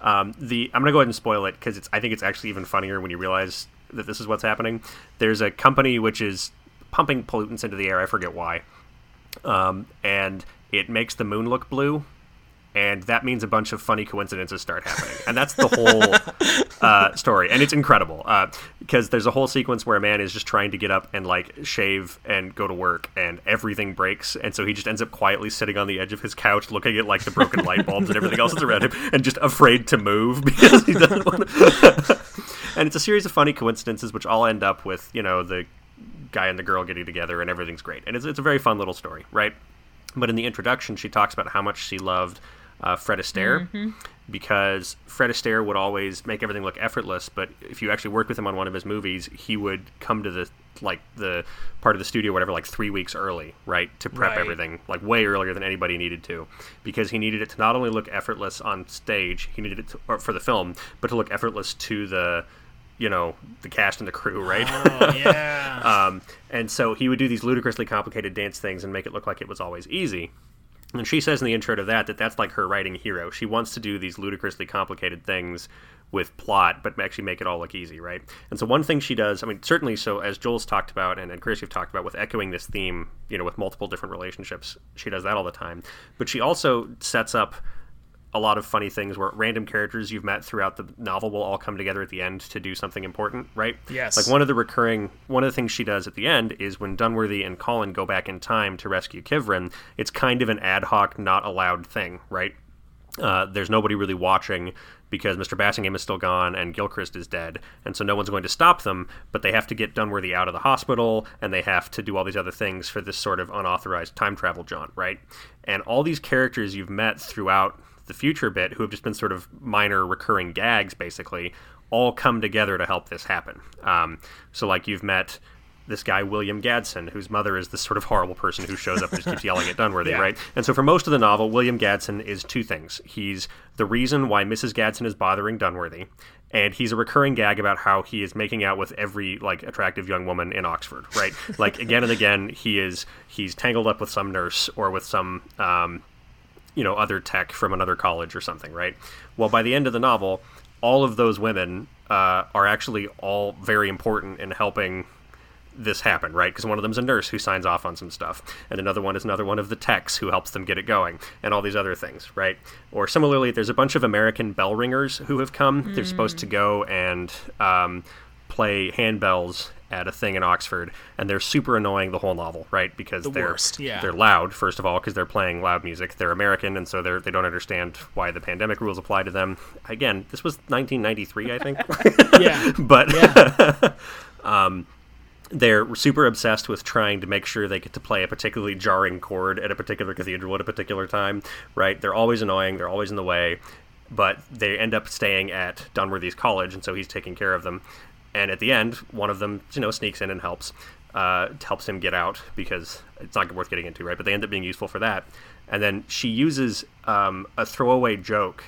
Um, the I'm gonna go ahead and spoil it because it's I think it's actually even funnier when you realize that this is what's happening. There's a company which is pumping pollutants into the air. I forget why. Um, and it makes the moon look blue, and that means a bunch of funny coincidences start happening, and that's the whole uh, story, and it's incredible uh, because there's a whole sequence where a man is just trying to get up and like shave and go to work, and everything breaks, and so he just ends up quietly sitting on the edge of his couch, looking at like the broken light bulbs and everything else that's around him, and just afraid to move because he doesn't want to. and it's a series of funny coincidences which all end up with you know the guy and the girl getting together and everything's great. And it's, it's a very fun little story, right? But in the introduction, she talks about how much she loved uh, Fred Astaire mm-hmm. because Fred Astaire would always make everything look effortless. But if you actually worked with him on one of his movies, he would come to the like the part of the studio, whatever, like three weeks early, right, to prep right. everything, like way earlier than anybody needed to, because he needed it to not only look effortless on stage, he needed it to, for the film, but to look effortless to the you know the cast and the crew, right? Oh, yeah. um, and so he would do these ludicrously complicated dance things and make it look like it was always easy. And she says in the intro to that that that's like her writing hero. She wants to do these ludicrously complicated things with plot, but actually make it all look easy, right? And so one thing she does, I mean, certainly, so as Joel's talked about and, and Chris, you've talked about with echoing this theme, you know, with multiple different relationships, she does that all the time. But she also sets up a lot of funny things where random characters you've met throughout the novel will all come together at the end to do something important, right? Yes. Like one of the recurring, one of the things she does at the end is when Dunworthy and Colin go back in time to rescue Kivrin, it's kind of an ad hoc, not allowed thing, right? Uh, there's nobody really watching because Mr. Basingame is still gone and Gilchrist is dead, and so no one's going to stop them. But they have to get Dunworthy out of the hospital, and they have to do all these other things for this sort of unauthorized time travel jaunt, right? And all these characters you've met throughout the future bit, who have just been sort of minor recurring gags, basically, all come together to help this happen. Um, so, like, you've met this guy William Gaddson, whose mother is this sort of horrible person who shows up and just keeps yelling at Dunworthy, yeah. right? And so for most of the novel, William Gaddson is two things. He's the reason why Mrs. Gaddson is bothering Dunworthy, and he's a recurring gag about how he is making out with every like attractive young woman in Oxford, right? like again and again, he is he's tangled up with some nurse or with some um, you know other tech from another college or something, right? Well, by the end of the novel, all of those women uh, are actually all very important in helping this happen, right? Because one of them's a nurse who signs off on some stuff, and another one is another one of the techs who helps them get it going, and all these other things, right? Or similarly, there's a bunch of American bell ringers who have come. Mm. They're supposed to go and um, play handbells at a thing in Oxford, and they're super annoying the whole novel, right? Because the they're worst, yeah. they're loud first of all because they're playing loud music. They're American, and so they're they don't understand why the pandemic rules apply to them. Again, this was 1993, I think. yeah, but yeah. um, they're super obsessed with trying to make sure they get to play a particularly jarring chord at a particular cathedral at a particular time, right? They're always annoying, they're always in the way, but they end up staying at Dunworthy's college, and so he's taking care of them. And at the end, one of them, you know, sneaks in and helps, uh, helps him get out because it's not worth getting into, right? But they end up being useful for that. And then she uses um, a throwaway joke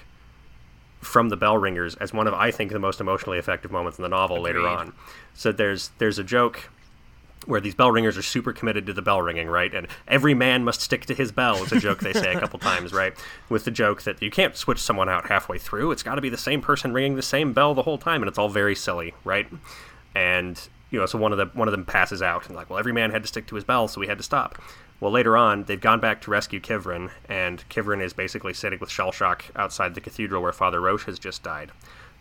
from the bell ringers as one of I think the most emotionally effective moments in the novel Agreed. later on. So there's there's a joke where these bell ringers are super committed to the bell ringing, right? And every man must stick to his bell is a joke they say a couple times, right? With the joke that you can't switch someone out halfway through. It's got to be the same person ringing the same bell the whole time, and it's all very silly, right? And you know, so one of the one of them passes out, and like, well, every man had to stick to his bell, so we had to stop. Well, later on, they've gone back to rescue Kivrin, and Kivrin is basically sitting with shell shock outside the cathedral where Father Roche has just died.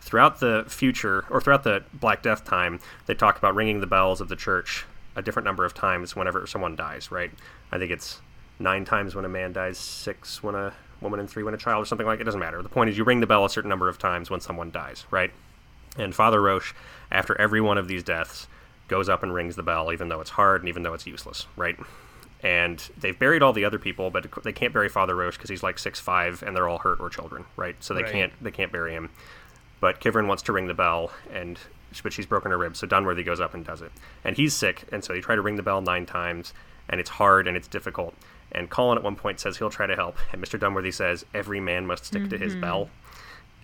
Throughout the future, or throughout the Black Death time, they talk about ringing the bells of the church a different number of times whenever someone dies, right? I think it's nine times when a man dies, six when a woman, and three when a child, or something like it. Doesn't matter. The point is, you ring the bell a certain number of times when someone dies, right? And Father Roche, after every one of these deaths, goes up and rings the bell, even though it's hard and even though it's useless, right? And they've buried all the other people, but they can't bury Father Roche because he's like six five, and they're all hurt or children, right? So they Right. can't they can't bury him. But Kivrin wants to ring the bell, and but she's broken her ribs, so Dunworthy goes up and does it. And he's sick, and so they try to ring the bell nine times, and it's hard and it's difficult. And Colin at one point says he'll try to help, and Mr. Dunworthy says every man must stick to his bell,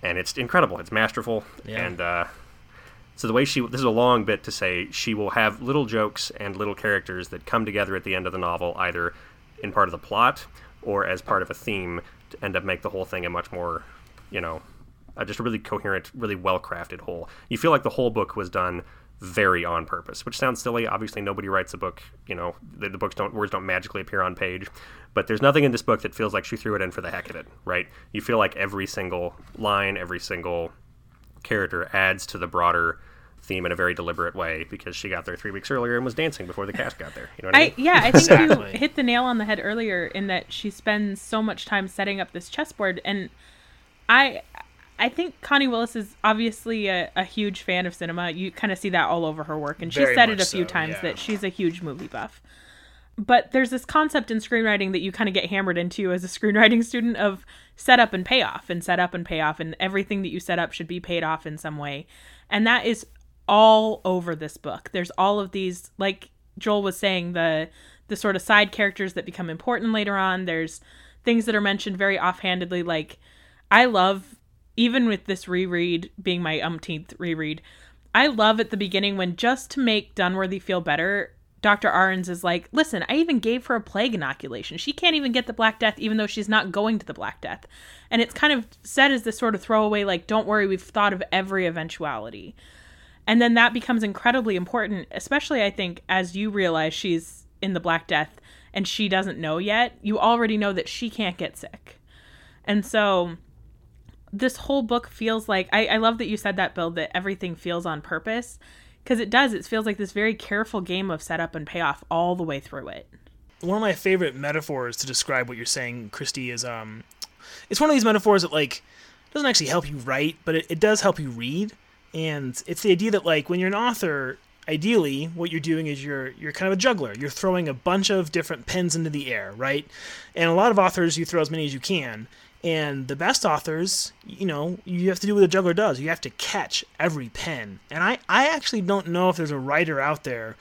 and it's incredible. It's masterful, Yeah. and uh, so the way she this is a long bit to say she will have little jokes and little characters that come together at the end of the novel, either in part of the plot or as part of a theme to end up make the whole thing a much more, you know, uh, just a really coherent, really well crafted whole. You feel like the whole book was done very on purpose, which sounds silly. Obviously, nobody writes a book. You know, the, the books don't words don't magically appear on page, but there's nothing in this book that feels like she threw it in for the heck of it, right? You feel like every single line, every single character adds to the broader theme in a very deliberate way because she got there three weeks earlier and was dancing before the cast got there. You know what I, I mean? yeah, I think Exactly. you hit the nail on the head earlier in that she spends so much time setting up this chessboard, and I I think Connie Willis is obviously a, a huge fan of cinema. You kind of see that all over her work, and she's Very said it a few so, times yeah. that she's a huge movie buff. But there's this concept in screenwriting that you kind of get hammered into as a screenwriting student of setup and payoff, and setup and payoff, and everything that you set up should be paid off in some way, and that is all over this book. There's all of these, like Joel was saying, the the sort of side characters that become important later on. There's things that are mentioned very offhandedly, like I love even with this reread being my umpteenth reread, I love at the beginning when just to make Dunworthy feel better, Dr. Ahrens is like, listen, I even gave her a plague inoculation. She can't even get the Black Death, even though she's not going to the Black Death. And it's kind of said as this sort of throwaway, like, don't worry, we've thought of every eventuality. And then that becomes incredibly important, especially I think as you realize she's in the Black Death and she doesn't know yet, you already know that she can't get sick. And so this whole book feels like I, I love that you said that, Bill, that everything feels on purpose. Because it does. It feels like this very careful game of setup and payoff all the way through it. one of my favorite metaphors to describe what you're saying, Christy, is um, it's one of these metaphors that like doesn't actually help you write, but it, it does help you read. And it's the idea that like when you're an author, ideally what you're doing is you're you're kind of a juggler. You're throwing a bunch of different pens into the air, right? And a lot of authors you throw as many as you can. And the best authors, you know, you have to do what a juggler does. You have to catch every pen. And I, I actually don't know if there's a writer out there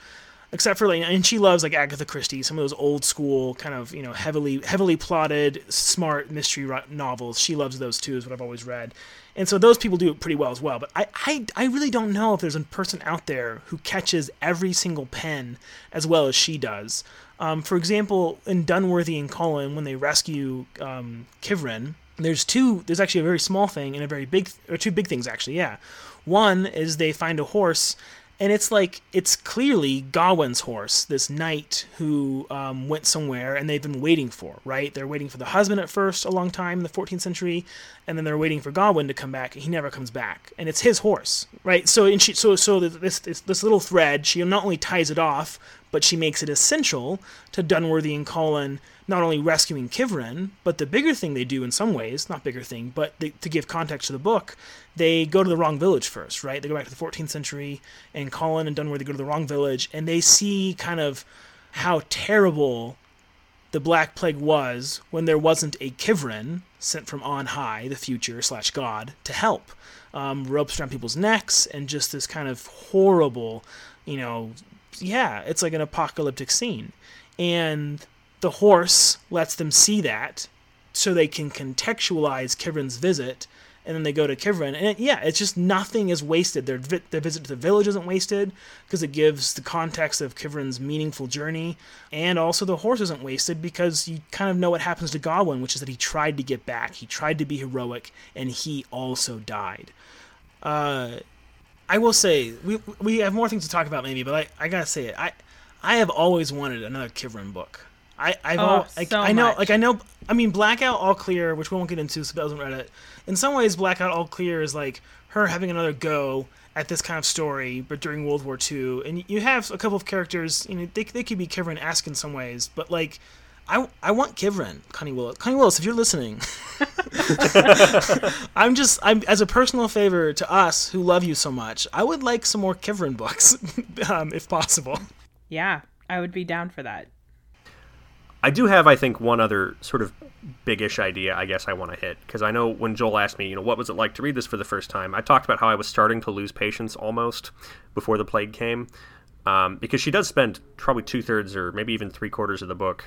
except for like and she loves like agatha christie some of those old school kind of you know heavily heavily plotted smart mystery novels she loves those too is what i've always read and so those people do it pretty well as well but i i, I really don't know if there's a person out there who catches every single pen as well as she does um, for example in dunworthy and colin when they rescue um, kivrin there's two there's actually a very small thing and a very big or two big things actually yeah. One is they find a horse and it's like it's clearly Gawyn's horse, this knight who um, went somewhere, and they've been waiting for. Right? They're waiting for the husband at first, a long time in the 14th century, and then they're waiting for Gawain to come back. and He never comes back, and it's his horse, right? So, and she, so, so this, this this little thread, she not only ties it off, but she makes it essential to Dunworthy and Colin not only rescuing Kivrin, but the bigger thing they do in some ways, not bigger thing, but they, to give context to the book, they go to the wrong village first, right? They go back to the 14th century, and Colin and Dunworthy go to the wrong village, and they see kind of how terrible the Black Plague was when there wasn't a Kivrin sent from on high, the future slash God, to help. Um, ropes around people's necks, and just this kind of horrible, you know, yeah, it's like an apocalyptic scene. And the horse lets them see that so they can contextualize Kivrin's visit and then they go to Kivrin, and it, yeah, it's just nothing is wasted. Their their visit to the village isn't wasted because it gives the context of Kivrin's meaningful journey, and also the horse isn't wasted because you kind of know what happens to Gawyn, which is that he tried to get back, he tried to be heroic, and he also died. Uh, I will say we we have more things to talk about maybe, but I, I gotta say it. I I have always wanted another Kivrin book. I I've Oh, al- like, so I know much. like I know I mean Blackout All Clear, which we won't get into, so doesn't read it. In some ways, Blackout All Clear is like her having another go at this kind of story, but during World War II, and you have a couple of characters. You know, they they could be Kivrin-esque in some ways, but like. I, I want Kivrin, Connie Willis. Connie Willis, if you're listening, I'm just I'm as a personal favor to us who love you so much. I would like some more Kivrin books, um, if possible. Yeah, I would be down for that. I do have, I think, one other sort of biggish idea I guess I want to hit. Because I know when Joel asked me, you know, what was it like to read this for the first time, I talked about how I was starting to lose patience almost before the plague came. Um, because she does spend probably two thirds or maybe even three quarters of the book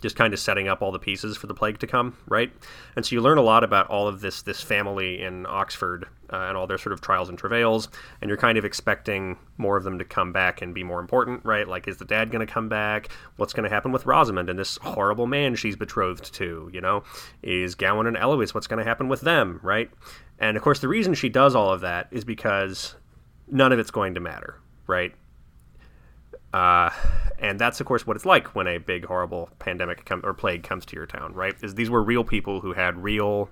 just kind of setting up all the pieces for the plague to come, right? And so you learn a lot about all of this this family in Oxford uh, and all their sort of trials and travails, and you're kind of expecting more of them to come back and be more important, right? Like, is the dad going to come back? What's going to happen with Rosemund and this horrible man she's betrothed to? You know, is Gawyn and Eliwys? What's going to happen with them, right? And of course, the reason she does all of that is because none of it's going to matter, right? Uh, and that's of course what it's like when a big horrible pandemic or plague comes to your town, right? Is these were real people who had real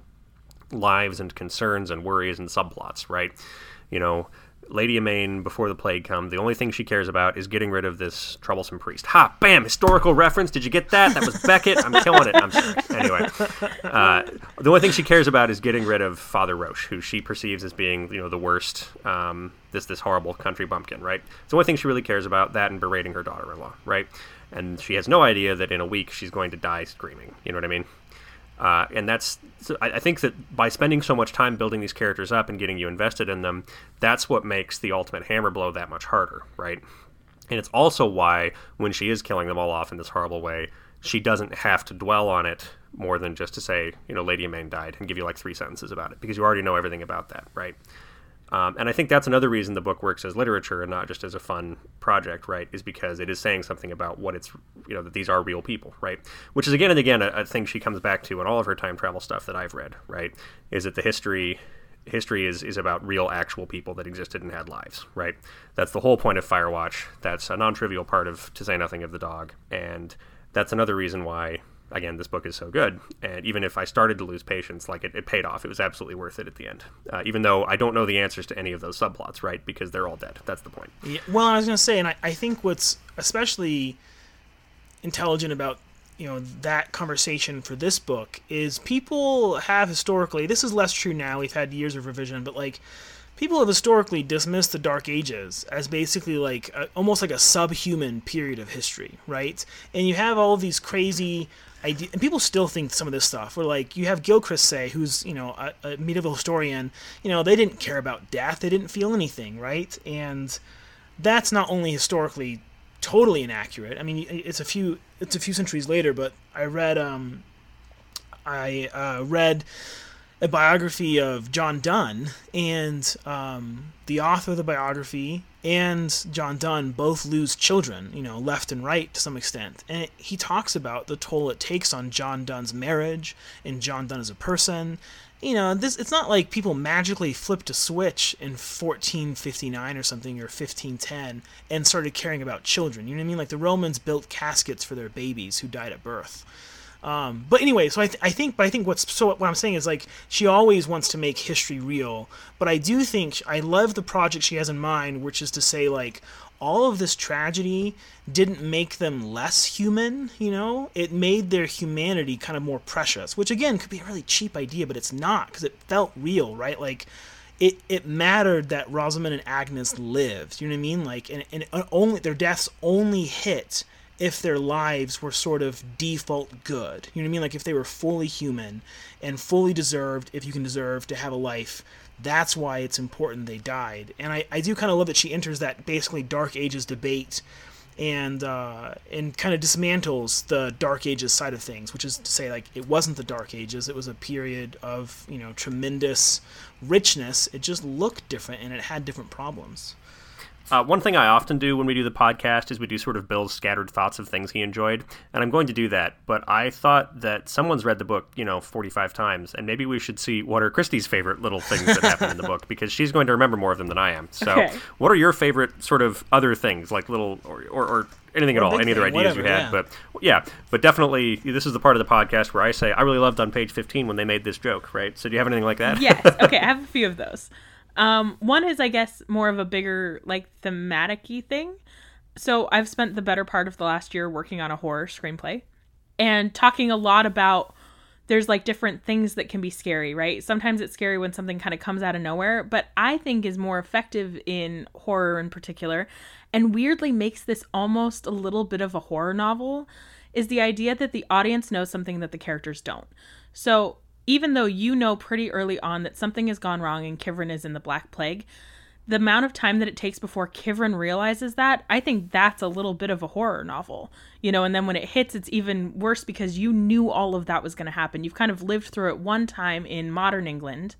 lives and concerns and worries and subplots, right? You know, Lady Imeyne before the plague comes, the only thing she cares about is getting rid of this troublesome priest. Ha! Bam! Historical reference. Did you get that? That was Becket. I'm killing it. I'm sorry. Anyway, uh, the only thing she cares about is getting rid of Father Roche, who she perceives as being, you know, the worst. Um, this this horrible country bumpkin, right? It's the only thing she really cares about. That and berating her daughter-in-law, right? And she has no idea that in a week she's going to die screaming. You know what I mean? Uh, and that's I, I think that by spending so much time building these characters up and getting you invested in them, that's what makes the ultimate hammer blow that much harder, right? And it's also why when she is killing them all off in this horrible way, she doesn't have to dwell on it more than just to say, you know, Lady Imeyne died and give you like three sentences about it because you already know everything about that, right? Um, and I think that's another reason the book works as literature and not just as a fun project, right? Is because it is saying something about what it's, you know, that these are real people, right? Which is again and again a, a thing she comes back to in all of her time travel stuff that I've read, right? Is that the history history is is about real actual people that existed and had lives, right? That's the whole point of Firewatch. That's a non-trivial part of To Say Nothing of the Dog, and that's another reason why again this book is so good and even if i started to lose patience like it, it paid off it was absolutely worth it at the end uh, even though i don't know the answers to any of those subplots right because they're all dead that's the point Yeah, well, I was going to say, and I, I think what's especially intelligent about you know that conversation for this book is people have historically. This is less true now. We've had years of revision, but like people have historically dismissed the Dark Ages as basically like a, almost like a subhuman period of history, right? And you have all these crazy idea, and people still think some of this stuff. Where like you have Gilchrist say, who's you know a, a medieval historian, you know they didn't care about death, they didn't feel anything, right? And that's not only historically totally inaccurate. I mean, it's a few it's a few centuries later, but I read um, I uh, read a biography of John Donne, and um, the author of the biography and John Donne both lose children, you know, left and right to some extent. And it, he talks about the toll it takes on John Donne's marriage and John Donne as a person. You know, this it's not like people magically flipped a switch in 1459 or something or 1510 and started caring about children. You know what I mean? Like the Romans built caskets for their babies who died at birth. Um, but anyway, so I, th- I think, but I think what's so what I'm saying is like she always wants to make history real. But I do think I love the project she has in mind, which is to say like all of this tragedy didn't make them less human, you know? It made their humanity kind of more precious, which again could be a really cheap idea, but it's not because it felt real, right? Like it it mattered that Rosemund and Agnes lived. You know what I mean? Like and, and only their deaths only hit if their lives were sort of default good. You know what I mean? Like if they were fully human and fully deserved, if you can deserve to have a life, that's why it's important they died. And I, I do kind of love that she enters that basically Dark Ages debate and uh, and kind of dismantles the Dark Ages side of things, which is to say, like it wasn't the Dark Ages; it was a period of you know tremendous richness. It just looked different, and it had different problems. Uh, one thing I often do when we do the podcast is we do sort of Bill's scattered thoughts of things he enjoyed, and I'm going to do that. But I thought that someone's read the book, you know, 45 times, and maybe we should see what are Christy's favorite little things that happen in the book because she's going to remember more of them than I am. So, okay. what are your favorite sort of other things, like little or, or, or anything or at all, any thing, other ideas whatever, you had? Yeah. But yeah, but definitely this is the part of the podcast where I say I really loved on page 15 when they made this joke, right? So, do you have anything like that? Yes. Okay, I have a few of those. Um, one is, I guess, more of a bigger, like, thematic thing. So I've spent the better part of the last year working on a horror screenplay and talking a lot about there's like different things that can be scary, right? Sometimes it's scary when something kind of comes out of nowhere, but I think is more effective in horror in particular and weirdly makes this almost a little bit of a horror novel is the idea that the audience knows something that the characters don't. So even though you know pretty early on that something has gone wrong and Kivrin is in the Black Plague, the amount of time that it takes before Kivrin realizes that, I think that's a little bit of a horror novel. You know, and then when it hits, it's even worse because you knew all of that was going to happen. You've kind of lived through it one time in modern England,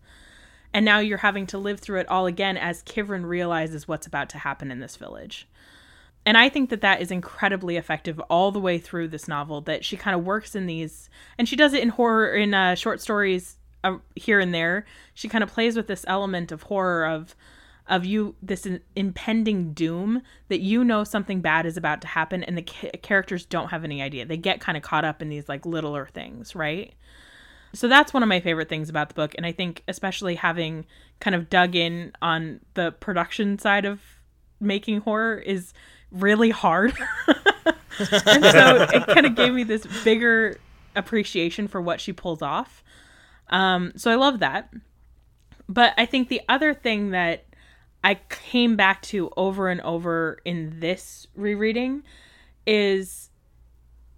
and now you're having to live through it all again as Kivrin realizes what's about to happen in this village and I think that that is incredibly effective all the way through this novel. That she kind of works in these, and she does it in horror in uh, short stories uh, here and there. She kind of plays with this element of horror of of you this impending doom that you know something bad is about to happen and the ca- characters don't have any idea they get kind of caught up in these like littler things right so that's one of my favorite things about the book and i think especially having kind of dug in on the production side of making horror is really hard. and so it kind of gave me this bigger appreciation for what she pulls off. Um, so I love that. But I think the other thing that I came back to over and over in this rereading is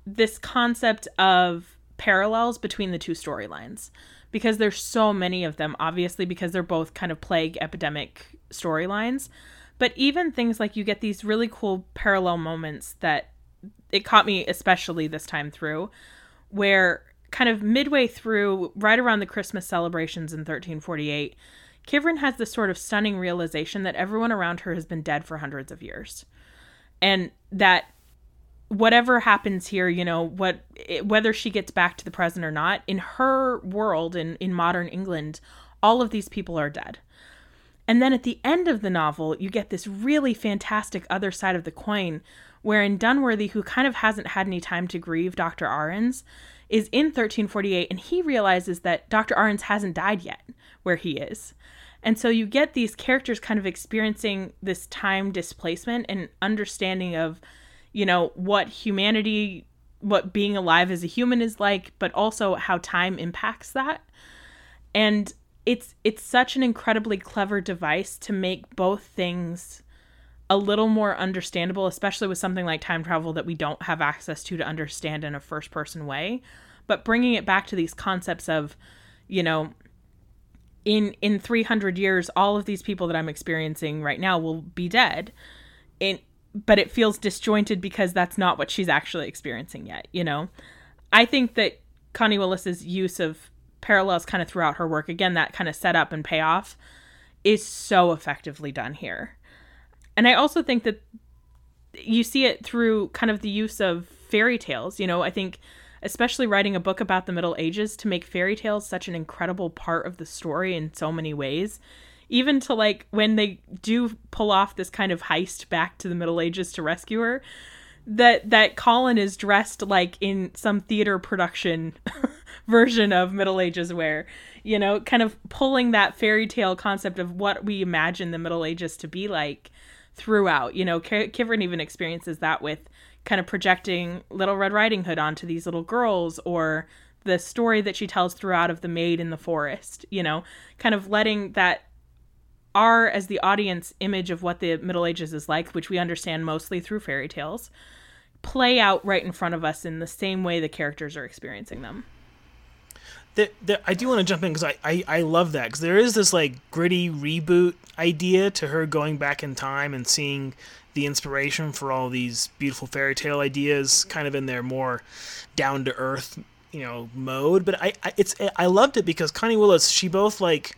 this concept of parallels between the two storylines because there's so many of them obviously because they're both kind of plague epidemic storylines but even things like you get these really cool parallel moments that it caught me especially this time through, where kind of midway through, right around the Christmas celebrations in 1348, Kivrin has this sort of stunning realization that everyone around her has been dead for hundreds of years. And that whatever happens here, you know, what whether she gets back to the present or not, in her world in in modern England, all of these people are dead. And then at the end of the novel, you get this really fantastic other side of the coin, wherein Dunworthy, who kind of hasn't had any time to grieve Dr. Ahrens, is in 1348 and he realizes that Dr. Ahrens hasn't died yet where he is. And so you get these characters kind of experiencing this time displacement and understanding of, you know, what humanity, what being alive as a human is like, but also how time impacts that. And it's it's such an incredibly clever device to make both things a little more understandable, especially with something like time travel that we don't have access to to understand in a first person way. But bringing it back to these concepts of, you know, in in 300 years, all of these people that I'm experiencing right now will be dead. In but it feels disjointed because that's not what she's actually experiencing yet. You know, I think that Connie Willis's use of parallels kind of throughout her work. Again, that kind of setup and payoff is so effectively done here. And I also think that you see it through kind of the use of fairy tales. You know, I think especially writing a book about the Middle Ages to make fairy tales such an incredible part of the story in so many ways. Even to like when they do pull off this kind of heist back to the Middle Ages to rescue her, that that Colin is dressed like in some theater production version of Middle Ages wear. You know, kind of pulling that fairy tale concept of what we imagine the Middle Ages to be like throughout. You know, Kivrin even experiences that with kind of projecting Little Red Riding Hood onto these little girls or the story that she tells throughout of the maid in the forest, you know, kind of letting that our as the audience image of what the Middle Ages is like, which we understand mostly through fairy tales, play out right in front of us in the same way the characters are experiencing them. I do want to jump in because I, I, I love that because there is this like gritty reboot idea to her going back in time and seeing the inspiration for all these beautiful fairy tale ideas kind of in their more down to earth you know mode. But I, I it's I loved it because Connie Willis she both like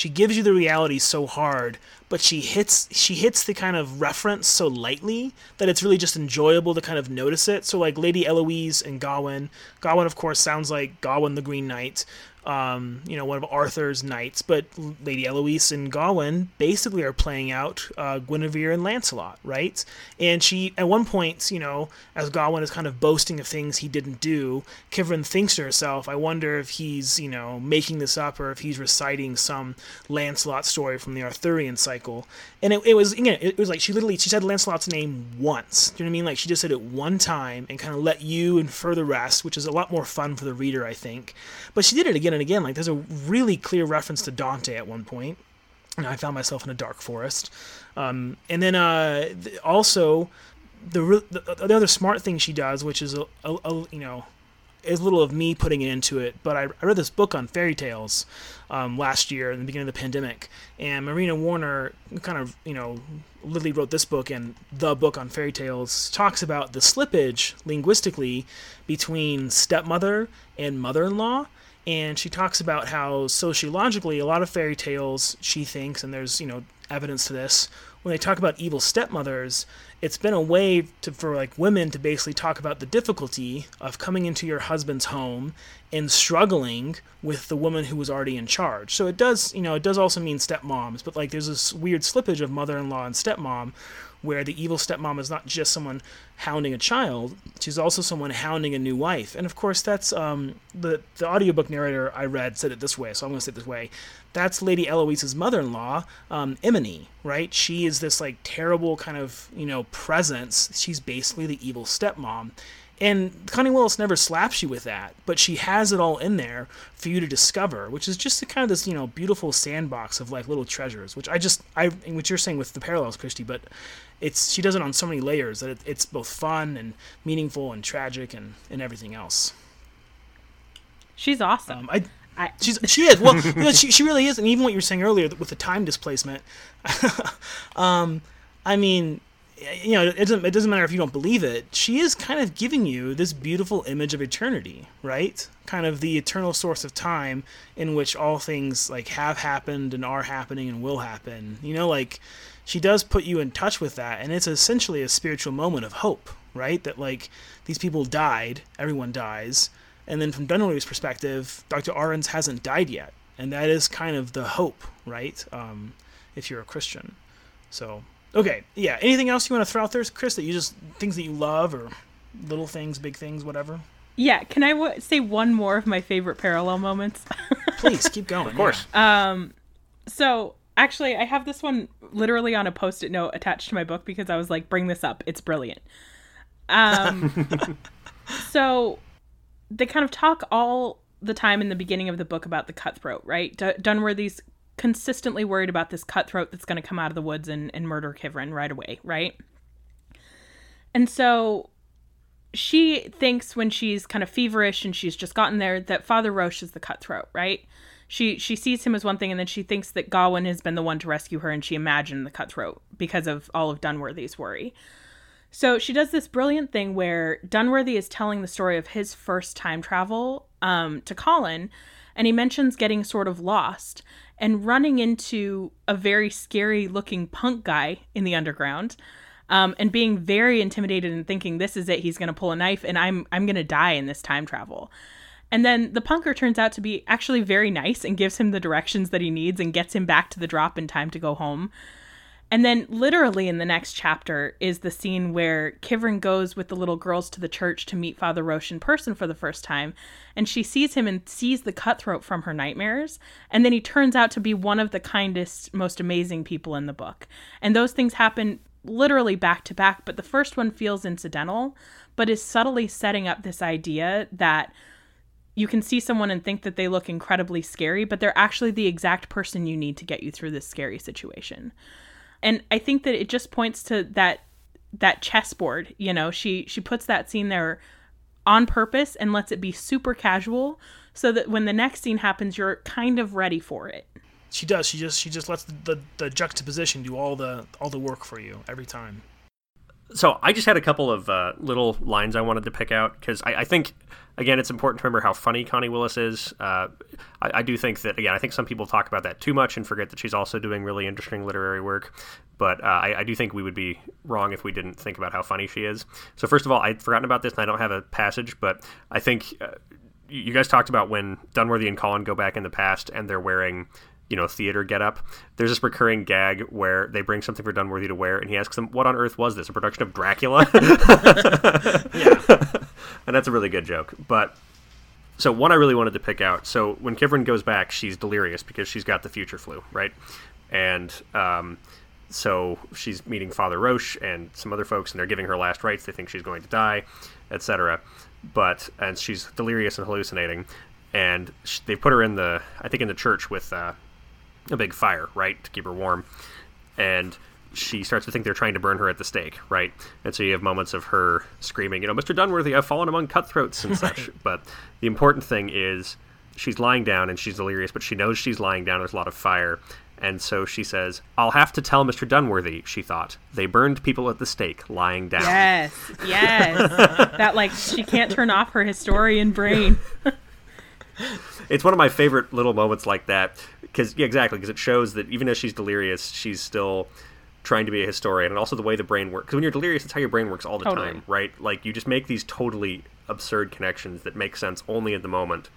she gives you the reality so hard but she hits she hits the kind of reference so lightly that it's really just enjoyable to kind of notice it. So like lady Eliwys and Gawyn. Gawyn of course sounds like gawain the green knight um, you know, one of Arthur's knights, but Lady Eliwys and Gawyn basically are playing out uh, Guinevere and Lancelot, right? And she, at one point, you know, as Gawyn is kind of boasting of things he didn't do, Kivrin thinks to herself, I wonder if he's, you know, making this up or if he's reciting some Lancelot story from the Arthurian cycle. And it, it was, again, it was like she literally, she said Lancelot's name once. Do you know what I mean? Like she just said it one time and kind of let you infer the rest, which is a lot more fun for the reader, I think. But she did it again and again. Like there's a really clear reference to Dante at one point, and I found myself in a dark forest. Um, and then uh, also the, the, the other smart thing she does, which is a, a, a you know is little of me putting it into it, but I, I read this book on fairy tales um, last year in the beginning of the pandemic, and Marina Warner kind of, you know, literally wrote this book and the book on fairy tales talks about the slippage linguistically between stepmother and mother-in-law and she talks about how sociologically a lot of fairy tales she thinks and there's you know evidence to this when they talk about evil stepmothers it's been a way to, for like women to basically talk about the difficulty of coming into your husband's home and struggling with the woman who was already in charge. So it does you know it does also mean stepmoms but like there's this weird slippage of mother-in-law and stepmom where the evil stepmom is not just someone hounding a child, she's also someone hounding a new wife. And of course, that's um, the the audiobook narrator I read said it this way, so I'm going to say it this way. That's Lady Eliwys's mother-in-law, um, Imeyne, right? She is this like terrible kind of you know presence. She's basically the evil stepmom. And Connie Willis never slaps you with that, but she has it all in there for you to discover, which is just kind of this, you know, beautiful sandbox of like little treasures, which I just, I, what you're saying with the parallels, Christy, but it's, she does it on so many layers that it, it's both fun and meaningful and tragic and, and everything else. She's awesome. Um, I, I, She's she is well you know, she she really is and even what you were saying earlier with the time displacement, um, I mean you know, it doesn't, it doesn't matter if you don't believe it. She is kind of giving you this beautiful image of eternity, right? Kind of the eternal source of time in which all things like have happened and are happening and will happen. You know, like she does put you in touch with that, and it's essentially a spiritual moment of hope, right? That like these people died, everyone dies, and then from Dunworthy's perspective, Dr. Ahrens hasn't died yet, and that is kind of the hope, right? Um, if you're a Christian, so Okay, yeah. Anything else you want to throw out there, Chris? That you just things that you love, or little things, big things, whatever. Yeah. Can I w- say one more of my favorite parallel moments? Please keep going. of course. Yeah. Um. So actually, I have this one literally on a post-it note attached to my book because I was like, "Bring this up. It's brilliant." Um. so they kind of talk all the time in the beginning of the book about the cutthroat, right? D- Dunworthy's consistently worried about this cutthroat that's going to come out of the woods and, and murder Kivrin right away, right? And so she thinks when she's kind of feverish and she's just gotten there that Father Roche is the cutthroat, right? She she sees him as one thing and then she thinks that Gawyn has been the one to rescue her and she imagined the cutthroat because of all of Dunworthy's worry. So she does this brilliant thing where Dunworthy is telling the story of his first time travel um, to Colin, and he mentions getting sort of lost and running into a very scary looking punk guy in the underground um, and being very intimidated and thinking this is it he's going to pull a knife and i'm i'm going to die in this time travel and then the punker turns out to be actually very nice and gives him the directions that he needs and gets him back to the drop in time to go home and then, literally, in the next chapter, is the scene where Kivrin goes with the little girls to the church to meet Father Roche in person for the first time. And she sees him and sees the cutthroat from her nightmares. And then he turns out to be one of the kindest, most amazing people in the book. And those things happen literally back to back, but the first one feels incidental, but is subtly setting up this idea that you can see someone and think that they look incredibly scary, but they're actually the exact person you need to get you through this scary situation. And I think that it just points to that that chessboard, you know, she she puts that scene there on purpose and lets it be super casual so that when the next scene happens you're kind of ready for it. She does. She just she just lets the, the, the juxtaposition do all the all the work for you every time. So I just had a couple of uh, little lines I wanted to pick out because I, I, think again it's important to remember how funny Connie Willis is. Uh, I, I, do think that again I think some people talk about that too much and forget that she's also doing really interesting literary work. But uh, I, I, do think we would be wrong if we didn't think about how funny she is. So first of all, I'd forgotten about this and I don't have a passage, but I think uh, you guys talked about when Dunworthy and Colin go back in the past and they're wearing you know theater get up there's this recurring gag where they bring something for dunworthy to wear and he asks them what on earth was this a production of dracula and that's a really good joke. But so one i really wanted to pick out so when kivrin goes back she's delirious because she's got the future flu right? And um, so she's meeting father roche and some other folks and they're giving her last rites. They think she's going to die etc but and she's delirious and hallucinating. And they put her in the i think in the church with uh, a big fire, right, to keep her warm. And she starts to think they're trying to burn her at the stake, right? And so you have moments of her screaming, you know, Mr. Dunworthy, I've fallen among cutthroats and such. but the important thing is she's lying down and she's delirious, but she knows she's lying down. There's a lot of fire. And so she says, I'll have to tell Mr. Dunworthy, she thought. They burned people at the stake lying down. Yes, yes. that, like, she can't turn off her historian brain. it's one of my favorite little moments like that because yeah, exactly because it shows that even as she's delirious, she's still trying to be a historian, and also the way the brain works. Because when you're delirious, it's how your brain works all the totally. time, right? Like you just make these totally absurd connections that make sense only at the moment.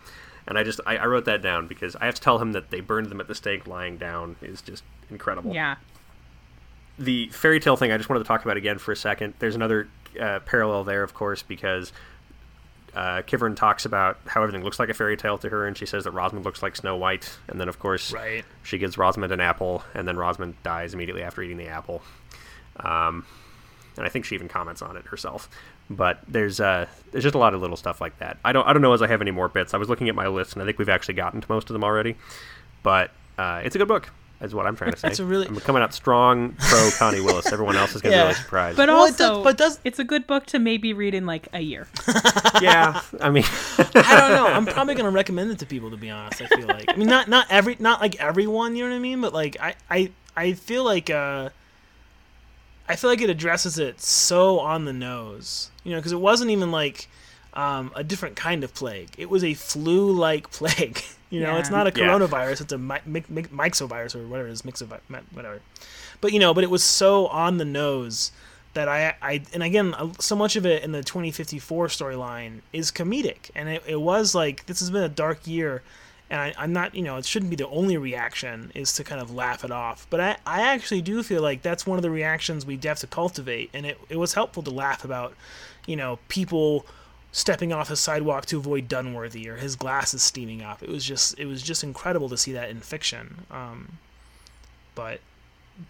And I just I, I wrote that down because I have to tell him that they burned them at the stake lying down is just incredible. Yeah. The fairy tale thing I just wanted to talk about again for a second. There's another uh, parallel there, of course, because uh, Kivrin talks about how everything looks like a fairy tale to her, and she says that Rosemund looks like Snow White. And then, of course, right. she gives Rosemund an apple, and then Rosemund dies immediately after eating the apple. Um, and I think she even comments on it herself. But there's uh, there's just a lot of little stuff like that. I don't I don't know as I have any more bits. I was looking at my list, and I think we've actually gotten to most of them already. But uh, it's a good book is what I'm trying to say. It's a really I'm coming out strong pro Connie Willis. Everyone else is going to yeah. be really surprised. But well, also, it does, but does it's a good book to maybe read in like a year. yeah, I mean, I don't know. I'm probably going to recommend it to people. To be honest, I feel like I mean not not every not like everyone. You know what I mean? But like I I I feel like uh I feel like it addresses it so on the nose. You know, because it wasn't even like um, a different kind of plague. It was a flu-like plague. You know, yeah. it's not a coronavirus; yeah. it's a mi- mi- mi- myxovirus or whatever it is, myxovirus, whatever. But you know, but it was so on the nose that I, I, and again, uh, so much of it in the 2054 storyline is comedic, and it, it was like this has been a dark year, and I, I'm not, you know, it shouldn't be the only reaction is to kind of laugh it off, but I, I actually do feel like that's one of the reactions we have to cultivate, and it, it was helpful to laugh about, you know, people stepping off the sidewalk to avoid Dunworthy or his glasses steaming up. It was just it was just incredible to see that in fiction. Um, but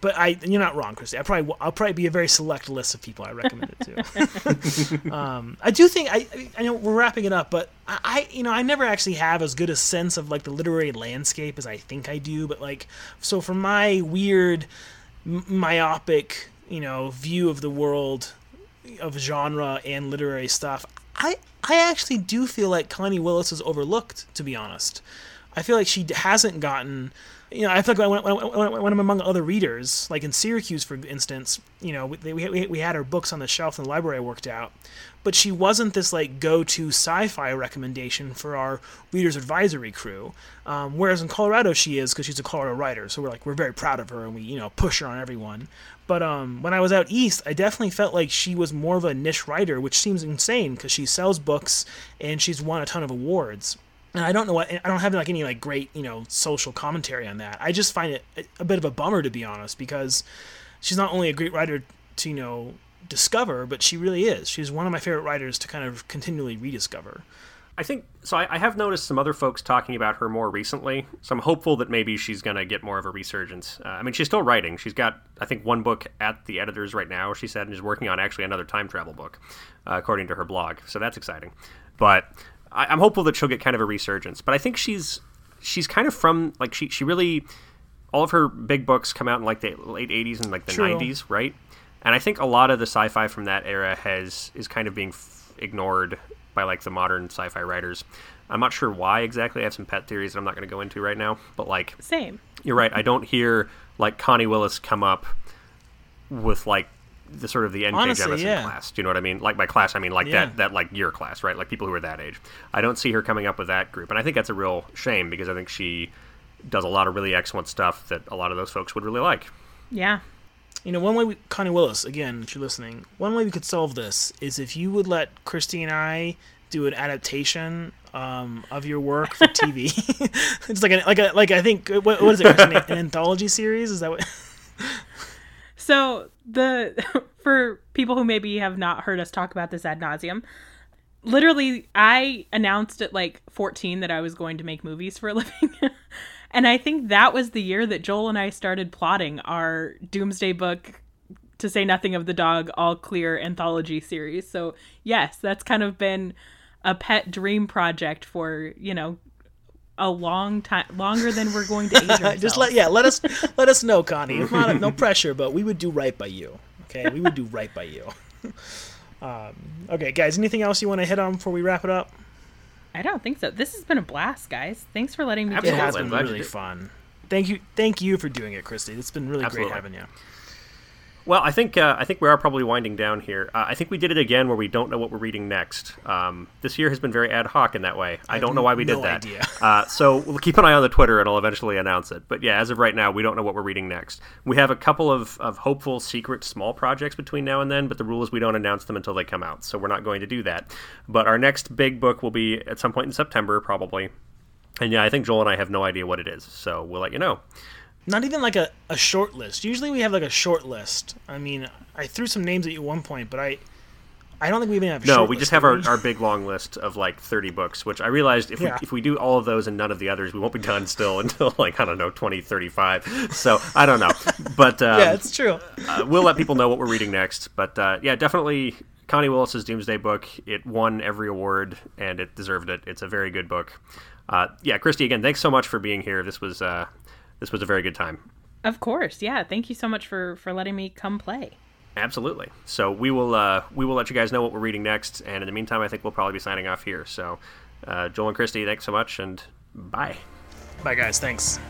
but I you're not wrong, Christy. I probably I'll probably be a very select list of people I recommend it to. um, I do think I I know we're wrapping it up, but I, I you know I never actually have as good a sense of like the literary landscape as I think I do. But like so for my weird myopic you know view of the world of genre and literary stuff, I I actually do feel like Connie Willis is overlooked, to be honest. I feel like she hasn't gotten, you know, I feel like when, when, when, I'm among other readers, like in Syracuse, for instance, you know, we, we, we had her books on the shelf in the library I worked out, but she wasn't this like go-to sci-fi recommendation for our readers advisory crew. Um, whereas in Colorado, she is because she's a Colorado writer, so we're like we're very proud of her and we you know push her on everyone. But um, when I was out east, I definitely felt like she was more of a niche writer, which seems insane because she sells books and she's won a ton of awards. And I don't know what I don't have like any like great you know social commentary on that. I just find it a bit of a bummer to be honest because she's not only a great writer to you know discover, but she really is. She's one of my favorite writers to kind of continually rediscover. I think so. I, I, have noticed some other folks talking about her more recently, so I'm hopeful that maybe she's going to get more of a resurgence. Uh, I mean, she's still writing. She's got, I think, one book at the editors right now. She said, and is working on actually another time travel book, uh, according to her blog. So that's exciting. But I, I'm hopeful that she'll get kind of a resurgence. But I think she's she's kind of from like she she really all of her big books come out in like the late 80s and like the True. 90s, right? And I think a lot of the sci-fi from that era has is kind of being f- ignored by like the modern sci-fi writers. I'm not sure why exactly. I have some pet theories that I'm not going to go into right now, but like same. You're right. I don't hear like Connie Willis come up with like the sort of the N.K. Jemisin yeah. class. Do you know what I mean? Like by class, I mean like yeah. that that like year class, right? Like people who are that age. I don't see her coming up with that group, and I think that's a real shame because I think she does a lot of really excellent stuff that a lot of those folks would really like. Yeah. You know, one way we, Connie Willis, again, if you're listening, one way we could solve this is if you would let Christy and I do an adaptation um, of your work for TV. it's like a, like a like I think what, what is it? An, an anthology series? Is that what? so the for people who maybe have not heard us talk about this ad nauseum, literally I announced at like 14 that I was going to make movies for a living. And I think that was the year that Joel and I started plotting our Doomsday book to say nothing of the dog all clear anthology series. So, yes, that's kind of been a pet dream project for, you know, a long time longer than we're going to age ourselves. Just let yeah, let us let us know, Connie. Not, no pressure, but we would do right by you. Okay? We would do right by you. Um, okay, guys, anything else you want to hit on before we wrap it up? I don't think so. This has been a blast, guys. Thanks for letting me. Absolutely. It has been really fun. Thank you, thank you for doing it, Christy. It's been really Absolutely. great having you. Well, I think uh, I think we are probably winding down here. Uh, I think we did it again where we don't know what we're reading next. Um, this year has been very ad hoc in that way. I, I don't know why we no did that. uh, so we'll keep an eye on the Twitter and I'll eventually announce it. But yeah, as of right now, we don't know what we're reading next. We have a couple of, of hopeful, secret, small projects between now and then, but the rule is we don't announce them until they come out. So we're not going to do that. But our next big book will be at some point in September, probably. And yeah, I think Joel and I have no idea what it is. So we'll let you know not even like a, a short list. Usually we have like a short list. I mean, I threw some names at you at one point, but I I don't think we even have. no, we just have our, our big long list of like thirty books, which I realized if yeah. we if we do all of those and none of the others, we won't be done still until like I don't know twenty thirty five. So I don't know, but um, yeah, it's true. uh, we'll let people know what we're reading next. But uh, yeah, definitely Connie Willis's Doomsday book. It won every award and it deserved it. It's a very good book. Uh, yeah, Christy, again, thanks so much for being here. This was uh, this was a very good time. Of course, yeah. Thank you so much for for letting me come play. Absolutely. So we will uh, we will let you guys know what we're reading next, and in the meantime, I think we'll probably be signing off here. So, uh, Joel and Christy, thanks so much, and bye. Bye, guys. Thanks.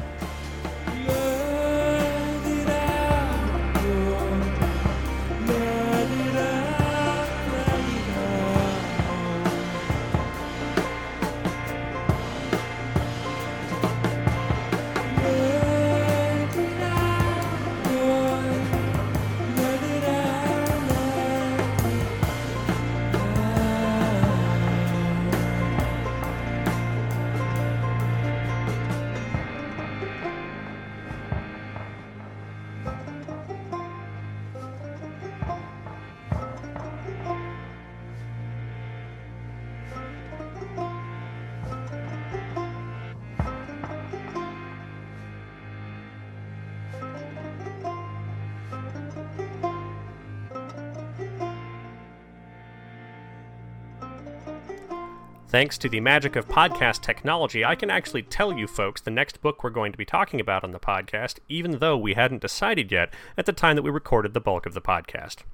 Thanks to the magic of podcast technology, I can actually tell you folks the next book we're going to be talking about on the podcast, even though we hadn't decided yet at the time that we recorded the bulk of the podcast.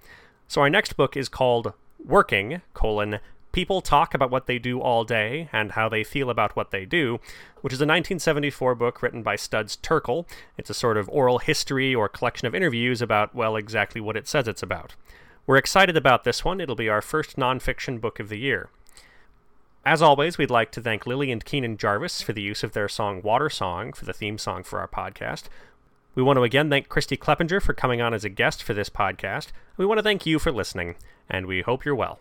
So our next book is called Working, colon, People Talk About What They Do All Day and How They Feel About What They Do, which is a 1974 book written by Studs Terkel. It's a sort of oral history or collection of interviews about, well, exactly what it says it's about. We're excited about this one. It'll be our first nonfiction book of the year. As always, we'd like to thank Lily and Keenan Jarvis for the use of their song Water Song for the theme song for our podcast. We want to again thank Christy Kleppinger for coming on as a guest for this podcast. We want to thank you for listening, and we hope you're well.